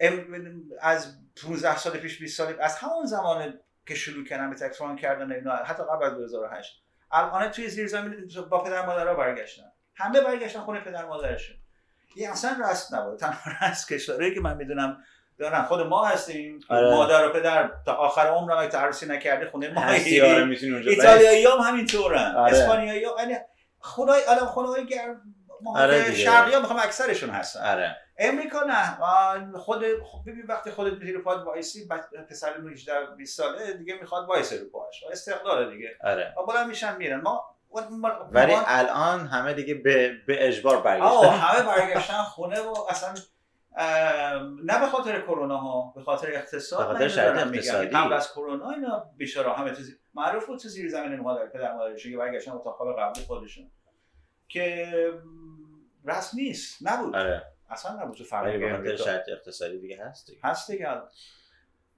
ام- از 15 سال پیش 20 سال از همون زمان که شروع کردن به تکفان کردن اینا حتی قبل از 2008 الان توی زیر زمین با پدر مادرها برگشتن. همه برگشتن خونه پدر مادرشون. این اصلا رسم نبود. تنها رسم کشوری که من می‌دونم دارن. خود ما هستیم. آره. مادر و پدر تا آخر عمرم اگه تعرسی نکرده خونه ما آره. ایتالیایی هم همینطورن. آره. اسپانیایی ها یعنی خدای الان خدای گرم آره. شرقی ها می‌خوام اکثرشون هستن. آره. امریکا نه. خود خب ببین وقتی خودت میری پاد وایسی پسر 18 20 ساله دیگه می‌خواد وایسه رو پاش استقلال دیگه. آره. بالا میشن میرن. ما- ولی الان همه دیگه به, به اجبار آه برگشتن همه برگشتن خونه و اصلا نه به خاطر کرونا ها به خاطر اقتصاد به خاطر شرایط. اقتصادی. قبل از کرونا اینا بیچاره همه زیر- معروف بود تو زیر زمین مادر پدر مادرشون که برگشتن اتاق خواب قبلی خودشون که رسم نیست نبود آره اصلا نبود تو فرهنگ به خاطر. شرایط اقتصادی دیگه هست دیگه هست دیگه.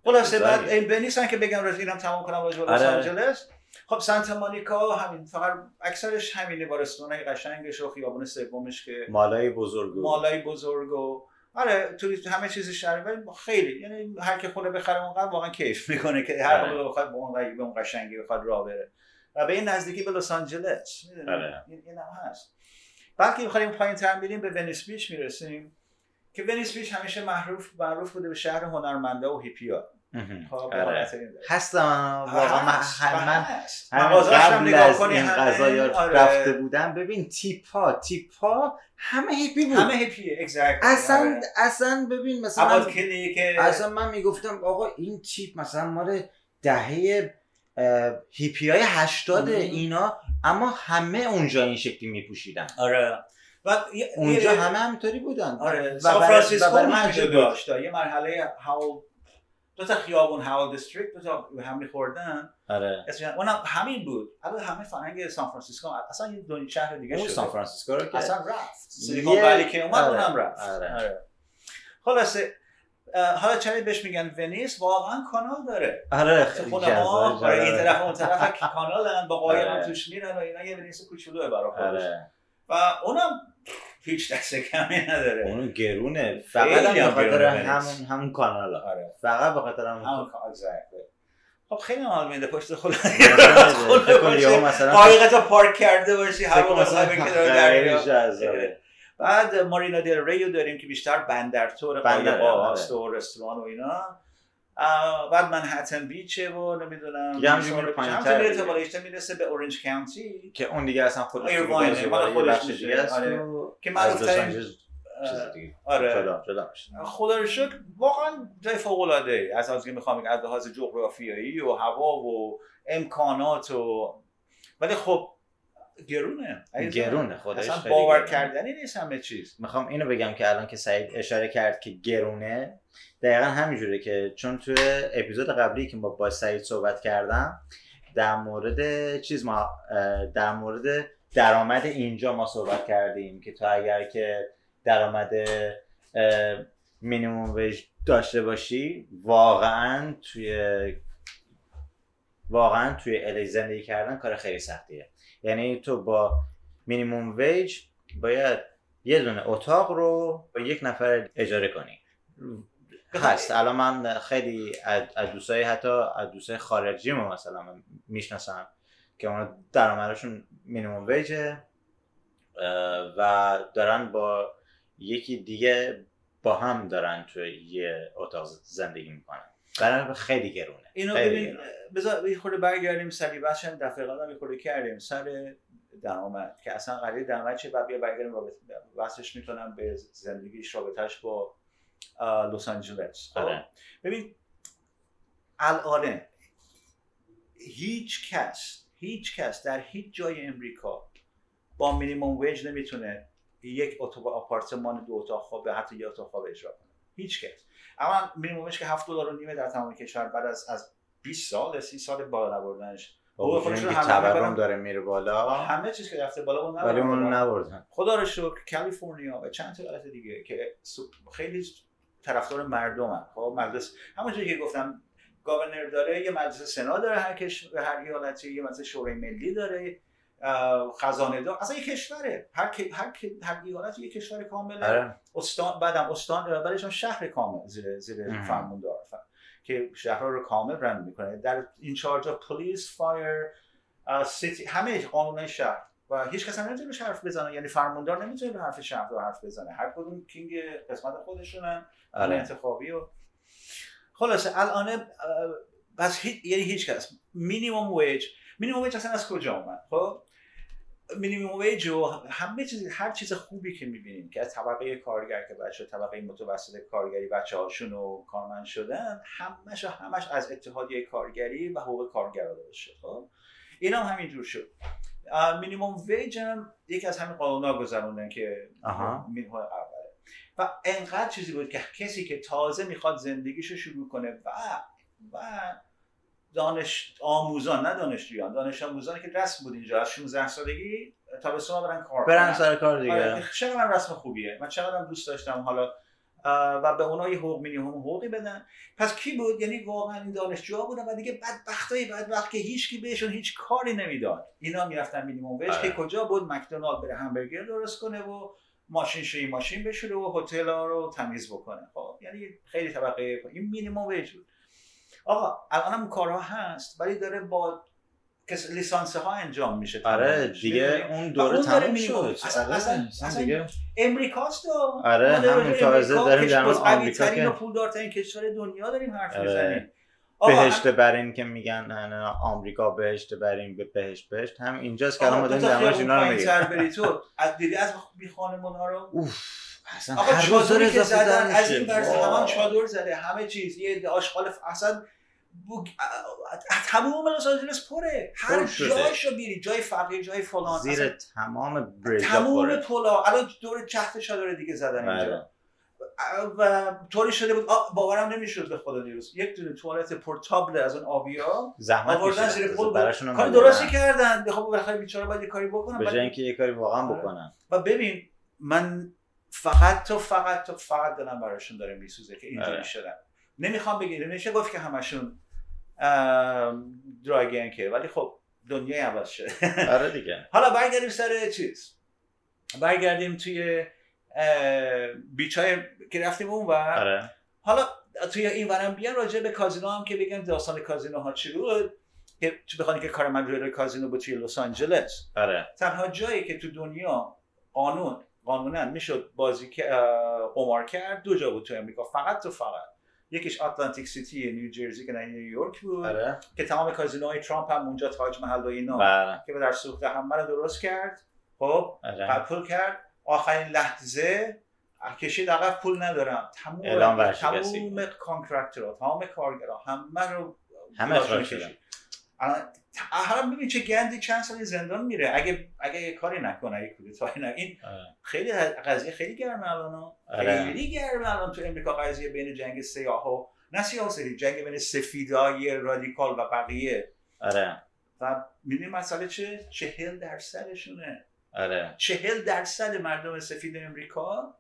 خلاصه. بعد این بنیسن که بگم راجع اینم تمام کنم راجع به لس آره. آنجلس خب سانتا مونیکا همین فقط اکثرش همینه با رستوران قشنگش و خیابون سومش که مالای بزرگ و- مالای بزرگ و آره توریست همه چیز شهری ولی خیلی یعنی هر که خونه بخره اونقدر واقعا کیف می‌کنه که هر آره. موقع بخواد به اون به اون قشنگی بخواد راه بره و به این نزدیکی به لس آنجلس؟ آره. این هم هست بعد که بخوایم پایین تر میریم به ونیس بیچ می‌رسیم که ونیس بیچ همیشه معروف معروف بوده به شهر هنرمندا و هیپیا آره. هستم واقعا من من قبل از این غذایا آره. رفته بودم ببین تیپا تیپا همه هیپی بود همه هیپیه. اصلا آره. اصلا ببین مثلا اصلا من می‌گفتم آقا این تیپ مثلا مال دهه هیپی های هشتاد مم. اینا اما همه اونجا این شکلی میپوشیدن آره و اونجا همه همینطوری بودن آره و سان فرانسیسکو. داشت یه مرحله هاول دو تا خیابون هاول دیستریکت دو تا به هم میخوردن آره اسمش اونم همین بود الان همه فرهنگ سان فرانسیسکو اصلا یه دنیا شهر دیگه اون شده سان فرانسیسکو رو که اصلا رفت سیلیکون ولی که اومد آره، اونم رفت آره. آره. خلاصه حالا چرا بهش میگن ونیس واقعا کانال داره آره خیلی خونه جذاب. برای این آره. طرف اون طرف کانالن با قایق هم آره. توش میرن و اینا یه ونیس کوچولوه برای خودش آره و اونم هیچ دست کمی نداره. اون گرونه. فقط هم به هم خاطر گرونه همون همون کانال. آره. فقط به خاطر همون همون exactly. خب خیلی حال میده پشت خود یهو مثلا قایقت رو پارک کرده باشی هوا مثلا دریا. جذابه. بعد مارینا دل ریو داریم که بیشتر بندر تور بندر، قایق آره. و رستوران و اینا. بعد منهتن بیچه و نمی‌دونم دیگه همینجور میره پایین‌تر. تا بالایشتر می‌رسه به اورنج کانتی که اون دیگه اصلا خودش بازی خودش. دیگه است آره. و که از چیز دیگه آره. جدا جدا میشه خدا رو شکر واقعا جای فوق العاده ای از از که می‌خوام از لحاظ جغرافیایی و هوا و امکانات و ولی خب گرونه. گرونه خودش اصلا باور. کردنی نیست همه چیز می‌خوام اینو بگم که الان که سعید اشاره کرد که گرونه دقیقا همینجوره که چون توی اپیزود قبلی که با با سعید صحبت کردم در مورد چیز ما در مورد درآمد اینجا ما صحبت کردیم که تو اگر که درآمد مینیموم ویج داشته باشی واقعا توی واقعا توی الی زندگی کردن کار خیلی سختیه یعنی تو با مینیموم ویج باید یه دونه اتاق رو با یک نفر اجاره کنی. هست. الان من خیلی از از دوستای حتی از دوستای خارجی ما مثلا می‌شناسم که اونا درآمدشون مینیموم ویجه و دارن با یکی دیگه با هم دارن توی یه اتاق زندگی می‌کنن. برای خیلی گرونه اینو ببین. بذار یه خورده برگردیم سری بچه هم دفعه قبل یه خورده کردیم سر درآمد که اصلا قضیه درآمد چه بعد بیا برگردیم رابطه وصلش می‌کنم به زندگیش رابطهش با لس آنجلس خب؟ آره. ببین الان هیچ کس هیچ کس در هیچ جای امریکا با مینیمم ویج نمی‌تونه یک اتاق آپارتمان دو اتاق خواب حتی یه اتاق خواب اجرا کنه هیچ کس اما مینیمم ویج که 7 دلار و نیمه در تمام کشور بعد از از 20 سال 30 سال بالا نبردنش. حقوق همه تورم می‌برن. داره میره بالا. همه چیز که رفته بالا اون ولی اون. نبردن. خدا رو شکر کالیفرنیا و چند تا ایالت دیگه که خیلی طرفدار مردمن. خب مجلس همونجوری که گفتم گاورنر داره یه مجلس سنا داره هر کش هر ایالتی یه مجلس شورای ملی داره. خزانه دار. اصلا یه کشوره. هر هر هر ایالت یه کشور کامله. آره. استان بعدم استان بعدش هم شهر کامل. زیر زیر مهم. فرماندار ف- که شهرها رو کامل run می‌کنه. در این charge آ police fire city همه قانون شهر. و هیچ کس هم نمی‌تونه حرف بزنه. یعنی فرماندار نمی‌تونه به حرف شهر رو حرف بزنه. هر کدوم king قسمت خودشونن. آره. انتخابی و خلاصه الان بس هیچ یعنی هیچ کس. minimum wage مینیمم ویج اصلا از کجا اومد؟ خب؟ مینیمم ویج و همه چیز هر چیز خوبی که می‌بینیم که از طبقه کارگر که بچه طبقه متوسط کارگری بچه هاشون و کارمند شدن همش و همش از اتحادیه کارگری و حقوق کارگرا داشته خب؟ این هم همینجور شد. مینیمم ویج هم یکی از همین قانونا گذروندن که. مینیمم اوله و انقدر چیزی بود که کسی که تازه می‌خواد زندگیشو شروع کنه و و دانش آموزان نه دانشجویان دانش آموزانی که رسم بود اینجا از 16 سالگی تابستون برن کار برن. سر کار آره، دیگه چقدر هم رسم خوبیه. من چقدر دوست داشتم حالا و به اونا یه حقوق مینیمم حقوقی بدن. پس کی بود؟ یعنی واقعا این دانشجوها بودن و دیگه بدبختای بدبخت که هیچکی بهشون هیچ کاری نمی‌داد. اینا می‌رفتن مینیمم ویج آره. که کجا بود؟ مکدونالد بره همبرگر درست کنه و ماشین شوی ماشین بشوره و هتل ها رو تمیز بکنه. خب یعنی خیلی طبقه این مینیمم ویج بود. آقا الان هم کارها هست ولی داره با کس لیسانس ها انجام میشه آره. دیگه؟ اون دوره تموم. شد اصلا- آره، اصلا- دیگه امریکاست و آره، به تازه داریم در مورد آمریکا که- پولدارترین کشور دنیا داریم حرف آره. می‌زنیم بهشت برین که میگن نه، نه، آمریکا بهشت برین به بهشت بهشت هم اینجاست که الان داریم در خیابون اینا رو پایین‌تر میگیم بری تو از دیدی از بی خانمان ها رو اوف اصلا هر روز اضافه زدن از این وای. همان چادر زده همه چیز یه آشغال اصلا بو... تمام لس آنجلس پره. هر. جایشو بیری جای فقیر جای فلان. زیر اصلا تمام بریج تمام پلا. الان دور چهت چادر دیگه زدن بله. اینجا و طوری شده بود باورم نمی‌شد به خدا دیروز یک دونه توالت پورتابل از اون آبیا زحمت آوردن کشیدن. زیر پل کار. درستی کردن. خب بالاخره بیچاره باید یه کاری بکنن. به اینکه یه کاری واقعا آره. بکنن. و ببین من فقط تو فقط تو فقط دلم براشون داره میسوزه که اینجوری آره. شدن. نمی‌خوام بگم نمیشه گفت که همشون دراگن که ولی خب دنیای عوض شده آره دیگه. حالا برگردیم سر چیز. برگردیم توی بیچ های که رفتیم اون ور. آره. حالا توی این ورم بیان راجع به کازینو هم که بگن داستان کازینو ها چی بود؟ که بخوان که کار من روی کازینو بود توی لس آنجلس. آره. تنها جایی که تو دنیا قانون قانونا می‌شد بازی که- قمار کرد دو جا بود تو امریکا فقط تو فقط. یکیش آتلانتیک سیتی نیوجرسی که نیویورک بود. آره. که تمام کازینوهای ترامپ هم اونجا تاج محل و اینا بله. که به در سوخته همه رو درست کرد. خب آره. قبول کرد. آخرین لحظه کشید عقب پول ندارم. تمام. تمام contractor ها تمام کارگرها همه رو همه اخراج کشید. شدن الان الان ببین چه گندی چند سالی زندان میره اگه اگه یه کاری نکنه اگه کودتایی نه این آره. خیلی قضیه خیلی گرمه الان. آره. خیلی گرمه الان تو امریکا قضیه بین جنگ سیاه و نه سیاه سفید جنگ بین سفیدای رادیکال و بقیه آره و می‌دونی مسئله چه چهل درصدشونه آره چهل درصد مردم سفید امریکا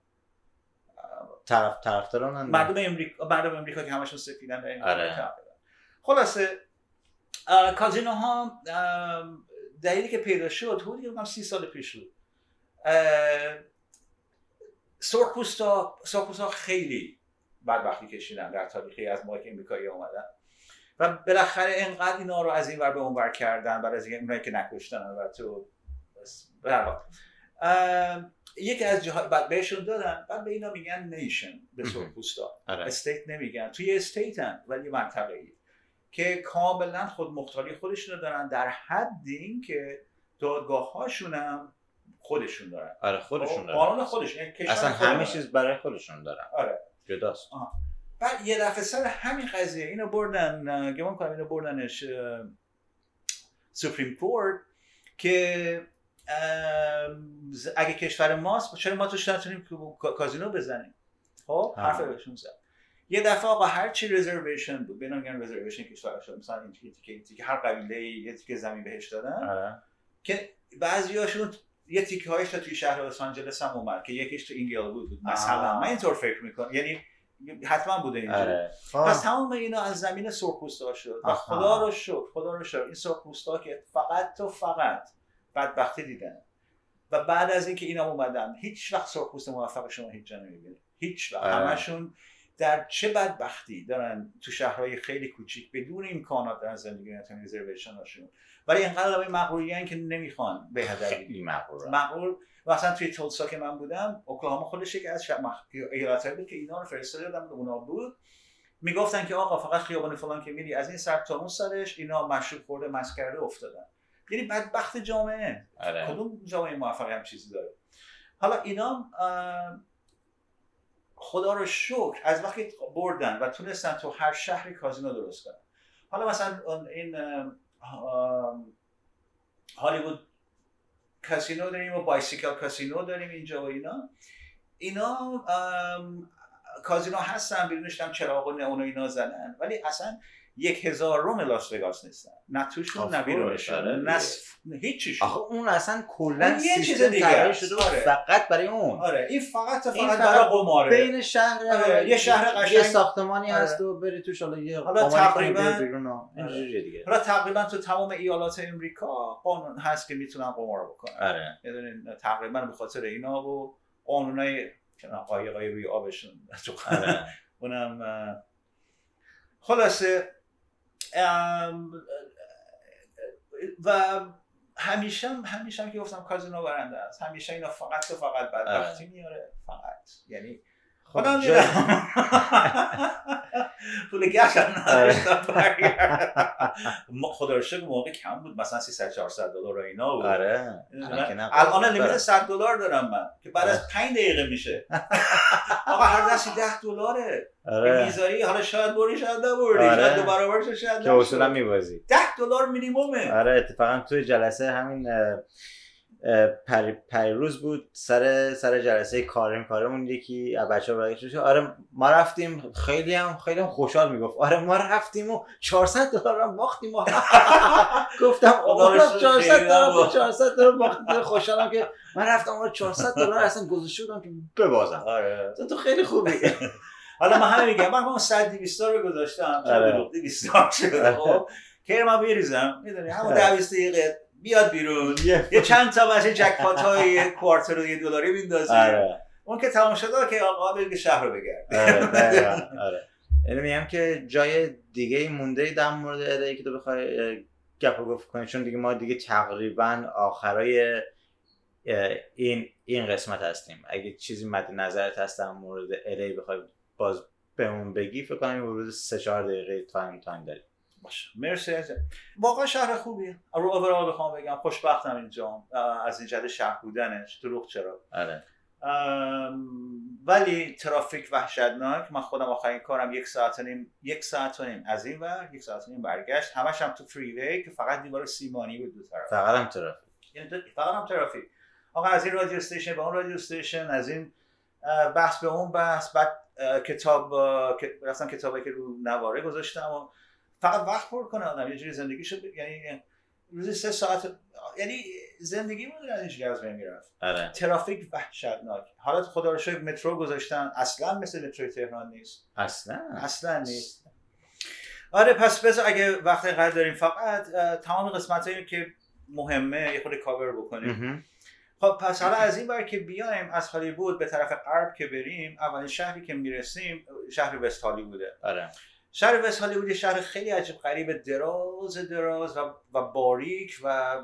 طرف طرفداران مردم امریکا مردم امریکا که همشون سفیدن این آره. خلاصه کازینو ها دلیلی که پیدا شد حدود سی سال پیش بود. سرخپوستا سرخپوستا خیلی بدبختی کشیدن در تاریخی از موقعی که امریکایی اومدن. و بالاخره انقدر اینا رو از این ور به اون ور کردن بعد از اینکه اونایی که نکشتن و تو یکی از جاهای بعد بهشون دادن بعد به اینا میگن nation به. سرخپوستا. آره. state نمیگن. توی state هم ولی منطقه ای که کاملا خود مختاری خودشون رو دارن. در حد این که دادگاه هاشون هم خودشون دارن. آره خودشون خب، قانون دارن خودشون یعنی اصلا. همه چیز برای خودشون دارن. آره. جداست. بعد یه دفعه سر همین قضیه اینو بردن گمان کنم اینو بردنش سپریم کورت که اگه کشور ماست چرا ما توش نتونیم کا- کازینو بزنیم؟ خب آه. حرف بهشون زد. یه دفعه آقا هر چی رزرویشن بود بنا میگن رزرویشن کشور شد مثلا این تیکه تیکه تیکه هر قبیله یه تیکه زمین بهش دادن. آره. که بعضیاشون یه تیکه هایش توی شهر لس آنجلس هم اومد که یکیش تو اینگلوود. مثلا آه. من اینطور فکر می‌کنم. یعنی حتما بوده اینجوری. آره. پس تمام اینا از زمین سرخپوستا شد. و. خدا رو شکر خدا رو شکر. این سرخپوستا که فقط و فقط بدبختی دیدن. و بعد از اینکه اینا اومدن هیچ وقت سرخپوست موفق شما هیچ جا نمی‌بینید هیچ وقت. آره. همشون در چه بدبختی دارن تو شهرهای خیلی کوچیک بدون امکانات دارن زندگی می‌کنن reservation هاشون ولی اینقدر آدمای مغروریان که نمی‌خوان به هدر خیلی مغرورم مغرور. مثلا توی تولسا که من بودم اوکلاهاما خودش یکی از شب ایالتایی بود که اینا رو فرستاده به اونا بود. می‌گفتن که آقا فقط خیابان فلان که میری از این سر تا اون سرش اینا مشروب خورده مست کرده افتادن. یعنی بدبخت جامعه. آره. کدوم جامعه موفقی هم چیزی داره؟ حالا اینا خدا رو شکر از وقتی بردن و تونستن تو هر شهری کازینو درست کنن. حالا مثلا این هالیوود کاسینو داریم و بایسیکل کاسینو داریم اینجا و اینا. اینا کازینو هستن بیرونش هم چراغ و نئون و اینا زدن. ولی اصلا یک هزار روم لاس وگاس نیستن. نه توشون نه بیرونشون آره نه هیچیش آخه اون اصلا کلا یه سیستم طراحی. شده آره. فقط برای اون. آره این فقط این فقط فقط برای قماره. بین شهر آره، یه شهر یه قشنگ- ساختمانی آره. هست و بری توش حالا یه حالا تقریباً- و اینجوریه دیگه. حالا تقریبا تو تمام ایالات امریکا قانون هست که می‌تونن قمار بکنن. آره. می‌دونین تقریبا به خاطر اینا و قانونای قایقای روی آبشون. تو آره. اونم خلاصه و همیشه هم همیشه هم که گفتم کازینو برنده است. همیشه اینا فقط و فقط بدبختی میاره. فقط. یعنی خب خدا جای- می‌دونم پول گشت هم نداشتم برگرد. ما- خدا رو شکر موقع کم بود مثلا 300 400 دلار اینا بود. آره الان لیمیت بله. 100 دلار دارم من که بعد از 5 دقیقه میشه. آقا هر دستی 10 دلاره. آره. می‌ذاری حالا شاید بری شاید نبری آره. شاید دو برابرش شاید که اصولا میبازی. 10 دلار مینیمومه. آره اتفاقا توی جلسه همین پری پریروز بود سر سر جلسه کارم کارمون یکی از بچه ها آره ما رفتیم خیلی هم خیلی هم خوشحال می‌گفت. آره ما رفتیم و 400 دلار هم باختیم و گفتم آقا شکر 400 خیلی دلار نباخت. 400 دلار باختیم. خوشحالم که من رفتم آره 400 دلار اصلا گذاشته بودم که ببازم. آره. تو خیلی خوبی. حالا من همین میگم من اون 100 200 رو گذاشتم. آره. چند 200 دلار شد خب که من بریزم می‌دونی همون 10 20 دقیقه. بیاد بیرون. یه چند تا از جکپات های کوارتر و یه دلاری میندازی آره. اون که تمام شده که آقا بگه شهر رو بگرد آره آره. یعنی میگم که جای دیگه مونده در مورد ادایی که تو بخوای گپ و گفت کنی. چون دیگه ما دیگه تقریبا آخرای این این قسمت هستیم. اگه چیزی مد نظرت هست در مورد ادایی بخوای باز بهمون بگی فکر کنم این حدود سه چهار دقیقه time time داریم. باشه. مرسی از واقعا شهر خوبیه. رو overall بخوام بگم خوشبختم اینجا. از این جد شهر بودنش. دروغ چرا؟ آره. ام، ولی ترافیک وحشتناک. من خودم آخرین کارم یک ساعت و نیم یک ساعت و نیم از این ور یک ساعت و نیم برگشت. همش هم تو freeway که فقط دیوار سیمانی بود دو طرف. فقط هم ترافیک. یعنی فقط هم ترافیک. آقا از این radio station به اون radio station از این بحث به اون بحث. بعد کتاب که- رفتم کتابی که رو نواره گذاشتم و فقط وقت پر کنه آدم یه جوری زندگی شد یعنی روزی سه ساعت یعنی زندگی از هیچ از بین می‌رفت. آره. ترافیک وحشتناک. حالا خدا رو شکر مترو گذاشتن اصلا مثل مترو تهران نیست. اصلا؟ اصلا نیست. آره پس بذار اگه وقت قرار داریم فقط تمام قسمت هایی که مهمه یه خود کاور بکنیم. خب پس حالا از این بر که بیایم از هالیوود به طرف غرب که بریم اولین شهری که می‌رسیم شهر وست هالیووده. آره. شهر وست هالیوود یه شهر خیلی عجیب غریب دراز دراز و, و باریک و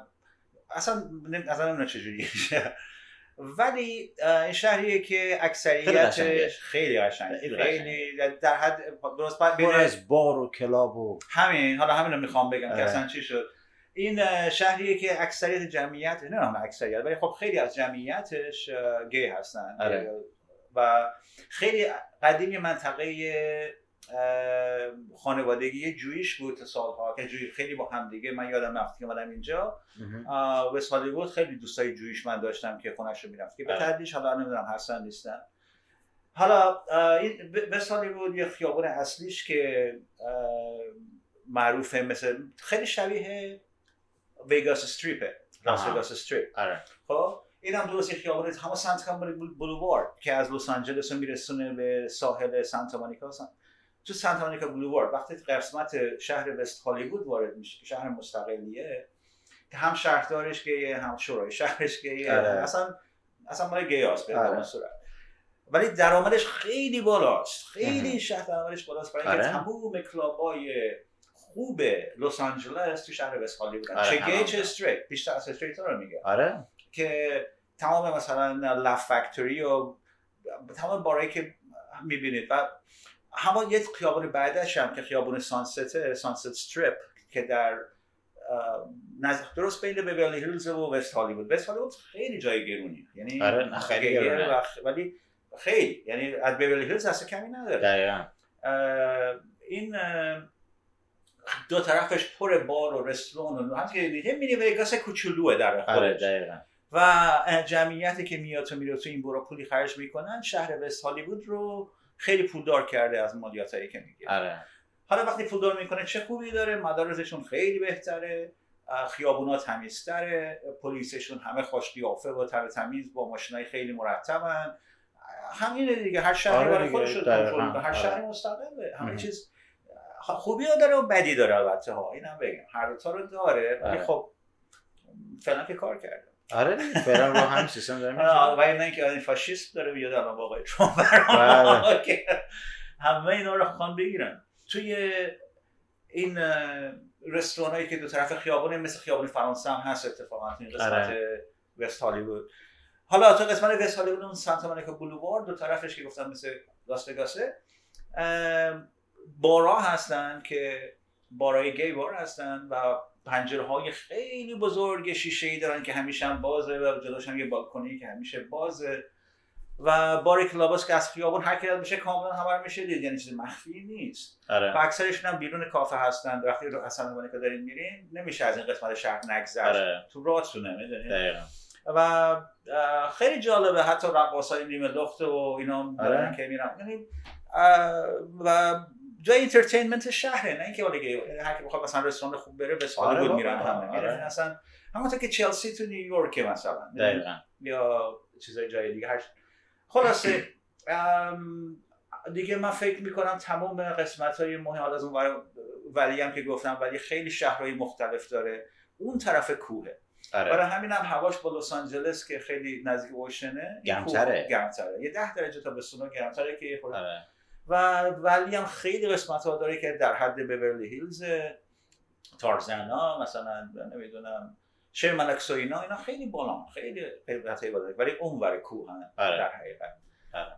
اصلا نم- اصلا نمی‌دونم چجوریه ولی اه، این شهریه که اکثریتش قشنگه. خیلی قشنگ خیلی خیلی در حد درست بین از بار و کلاب و همین حالا همین رو می‌خوام بگم که آره. اصلا چی شد این اه، شهریه که اکثریت جمعیت نه نه اکثریت ولی خب خیلی از جمعیتش اه، گی هستن آره. و خیلی قدیم یه منطقه اه، خانوادگی جویش بود سالها که جوی خیلی با هم دیگه. من یادم که اومدم اینجا. اه، وست هالیوود خیلی دوستای جویش من داشتم که خونش رو می‌رفت. که به آره. تدریج حالا نمی‌دونم هستن نیستن. حالا اه، این ب- وست هالیوود یه خیابون اصلیش که معروفه مثل خیلی شبیه Vegas Strip ه Las. Vegas Strip. آره. خب این هم درست خیابون همه Santa Monica Boulevard که از لس آنجلس رو میرسونه به ساحل سانتا مونیکا سن- تو Santa Monica Boulevard وقتی قسمت شهر وست هالیوود وارد میشه که شهر مستقلیه که هم شهردارش گیه هم شورای شهرش گیه آره. اصلا اصلا مال گیاست به آره. صورت. ولی درآمدش خیلی بالاست. خیلی شهر درآمدش بالاست. برای اینکه آره. تمام کلابای خوب لس آنجلس تو شهر وست هالیوود. چه گی. چه straight. بیشتر از straight رو میگه آره. که تمام مثلا Laugh Factory و تمام بارایی که می‌بینید. و همون یه خیابون بعدش هم که خیابون Sunset Sunset Strip که در نزد درست بین بیورلی هیلز و وست هالیوود. وست هالیوود خیلی جای گرونی. یعنی آره، خیلی گرونه. و ولی خیلی. یعنی از بیورلی هیلز اصلا کمی نداره. دقیقا. این دو طرفش پر بار و رستوران و هم که یه مینی ویگاس کوچولوه در آره خودش. دقیقا. و جمعیتی که میاد تو میره تو این برو پولی خرج می‌کنن شهر وست هالیوود رو خیلی پولدار کرده از مالیاتایی که می‌گیره آره حالا وقتی پولدار می‌کنه چه خوبی داره مدارسشون خیلی بهتره خیابونا تمیزتره پلیسشون همه خوش قیافه و تر تمیز با ماشینای خیلی مرتبن همینه دیگه هر شهری آره برای خودش. کنترل. هر آره. شهری مستقله همه. چیز خوبی داره و بدی داره البته ها اینم بگم هر دو تا رو داره ولی آره. خب فعلا که کار کرده آره فعلا رو هم سیستم داره آه، میشه و این نه اینکه این فاشیست داره بیاد الان با آقای ترامپ بله. همه اینا رو خوان بگیرن توی این رستوران هایی که دو طرف خیابونه مثل خیابون فرانسه هم هست اتفاقا این قسمت آره. وست هالیوود حالا تو قسمت وست هالیوود اون سانتا مونیکا بولوارد دو طرفش که گفتم مثل لاس وگاسه بارا هستن که بارای گی بار هستن و پنجره های خیلی بزرگ شیشه ای دارن که همیشه هم بازه و جلوش هم یه بالکنی که همیشه بازه. و بار کلاباس که از خیابون هر کی میشه کاملا همه رو میشه دید یعنی چیز مخفی نیست. و آره. اکثرشون هم بیرون کافه هستن. وقتی رو اصلا مونیکا دارین میرین نمیشه از این قسمت شهر نگذشت. آره. تو راهتونه می‌دونید دقیقا. و خیلی جالبه حتی رقاصای نیمه لخت و اینا آره. دارن که میرن. یعنی و جای انترتینمنت شهره نه اینکه حالا هر کی بخواد مثلا رستوران خوب بره به آره هالیوود بابا، میرن همه آره. میرن. اصلا همونطور که چلسی تو نیویورک مثلا دقیقا. یا چیزای جای دیگه. هر خلاصه دیگه من فکر می‌کنم تمام قسمت های مهم حالا از اون ولی هم که گفتم ولی خیلی شهرهای مختلف داره. اون طرف کوهه. برای آره همین هم هواش با لس آنجلس که خیلی نزدیک اوشنه گرمتره. گرمتره. یه ده درجه تا بستونا گرمتره که یه خورده آره. و ولی هم خیلی قسمت ها داره که در حد بیورلی هیلز تارزانا مثلا نمی‌دونم شرمنکس و اینا اینا خیلی بالا خیلی قیمت بالا ولی اون ور کوه هم آره. در حقیقت آره.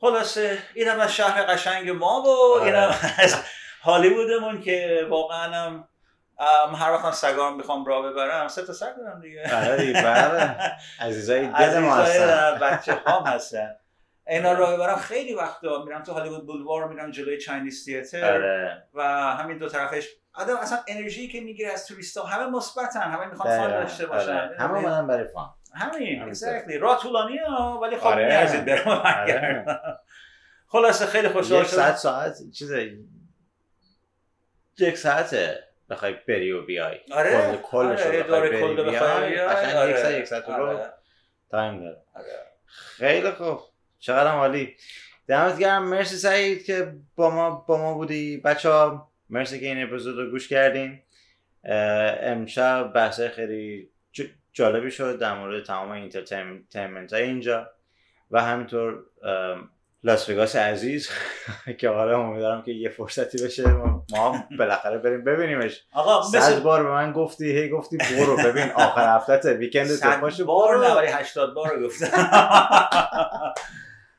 خلاصه اینم از شهر قشنگ ما و آره. اینم از هالیوودمون که واقعا هم هر وقت هم سگام می‌خوام راه ببرم سه تا سگ دارم دیگه آره دیگه بله عزیزای دل ما هستن بچه هم هستن اینا راه ببرم خیلی وقتا میرم تو هالیوود بولوار میرم جلوی چاینیز تیاتر آره و همین دو طرفش آدم اصلا انرژی که می‌گیره از توریستا همه مثبتن همه می‌خوان فان. داشته باشن آره. همه اومدن برای فان همین exactly. راه طولانی ها ولی خب آره. میارزید برم برگردم. خلاصه خیلی خوشحال یک شدم ساعت ساعت چیز یک ساعته بخوای بری و بیای آره کل رو آره بری کل بخوای آره. یک ساعت یک ساعت رو آره. تایم داره آره. خیلی خوب چقدر عالی. دمت گرم. مرسی سعید که با ما با ما بودی. بچه ها مرسی که این اپیزود رو گوش کردین. امشب بحث خیلی جالبی شد در مورد تمام اینترتینمنت های اینجا و همینطور لاس وگاس عزیز که آره امیدوارم که یه فرصتی بشه ما بالاخره بریم ببینیمش. آقا صد بار به من گفتی هی گفتی برو ببین. آخر هفته ویکند صد پاشو بار ولی 80 بار گفتم.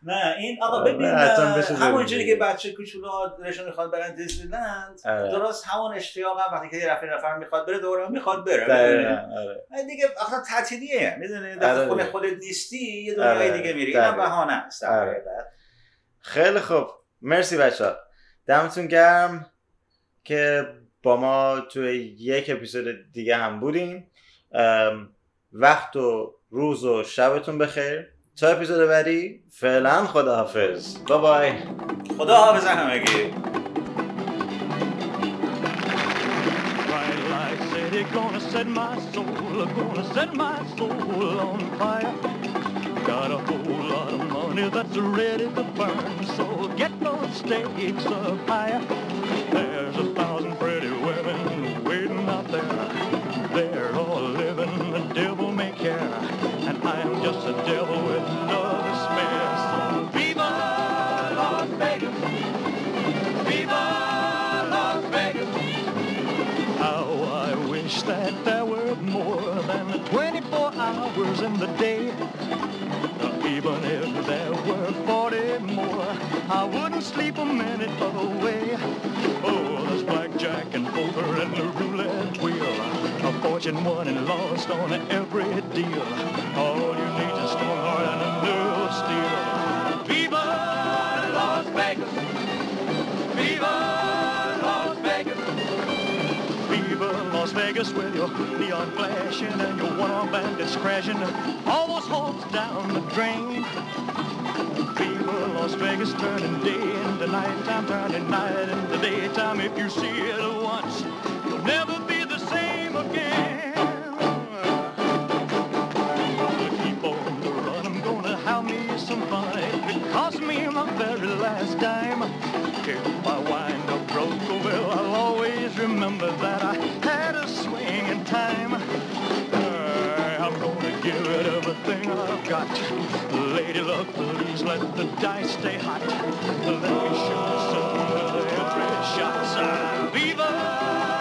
نه این آقا آره، ببین همونجوری ببینیم. که بچه کوچولو رشون می‌خواد برن دیزنیلند آره. درست همون اشتیاق هم وقتی که یه نفر نفر می‌خواد بره دوره می‌خواد بره آره. دیگه آخه تعطیلیه می‌دونی آره در خونه دیگه. خودت نیستی یه دنیای آره، دیگه میری دقیقاً. بهانه است آره. خیلی خوب مرسی بچه ها دمتون گرم که با ما توی یک اپیزود دیگه هم بودین ام، وقت و روز و شبتون بخیر تا اپیزود بعدی فعلا خداحافظ بای بای خدا حافظ همگی gonna set my soul, gonna set my soul on fire. Got a whole lot of money that's ready to burn, so get those stakes up higher. There's a thousand wouldn't sleep a minute away. Oh, there's blackjack and poker and the roulette wheel. A fortune won and lost on every deal. All you need is a strong heart and a nerve of steel. Viva Las Vegas! Viva Las Vegas! Viva Las Vegas with your neon flashing and your one-arm bandits crashing. All those hopes down the drain. Las Vegas turning day into nighttime, turning night into daytime. If you see it once, you'll never be the same again. Gonna keep on the run. I'm gonna have me some fun. It cost me my very last dime. If I wind up broke, oh, well, I'll always remember that everything I've got. Lady love, please let the dice stay hot. Let me shoot myself with every shot. Viva!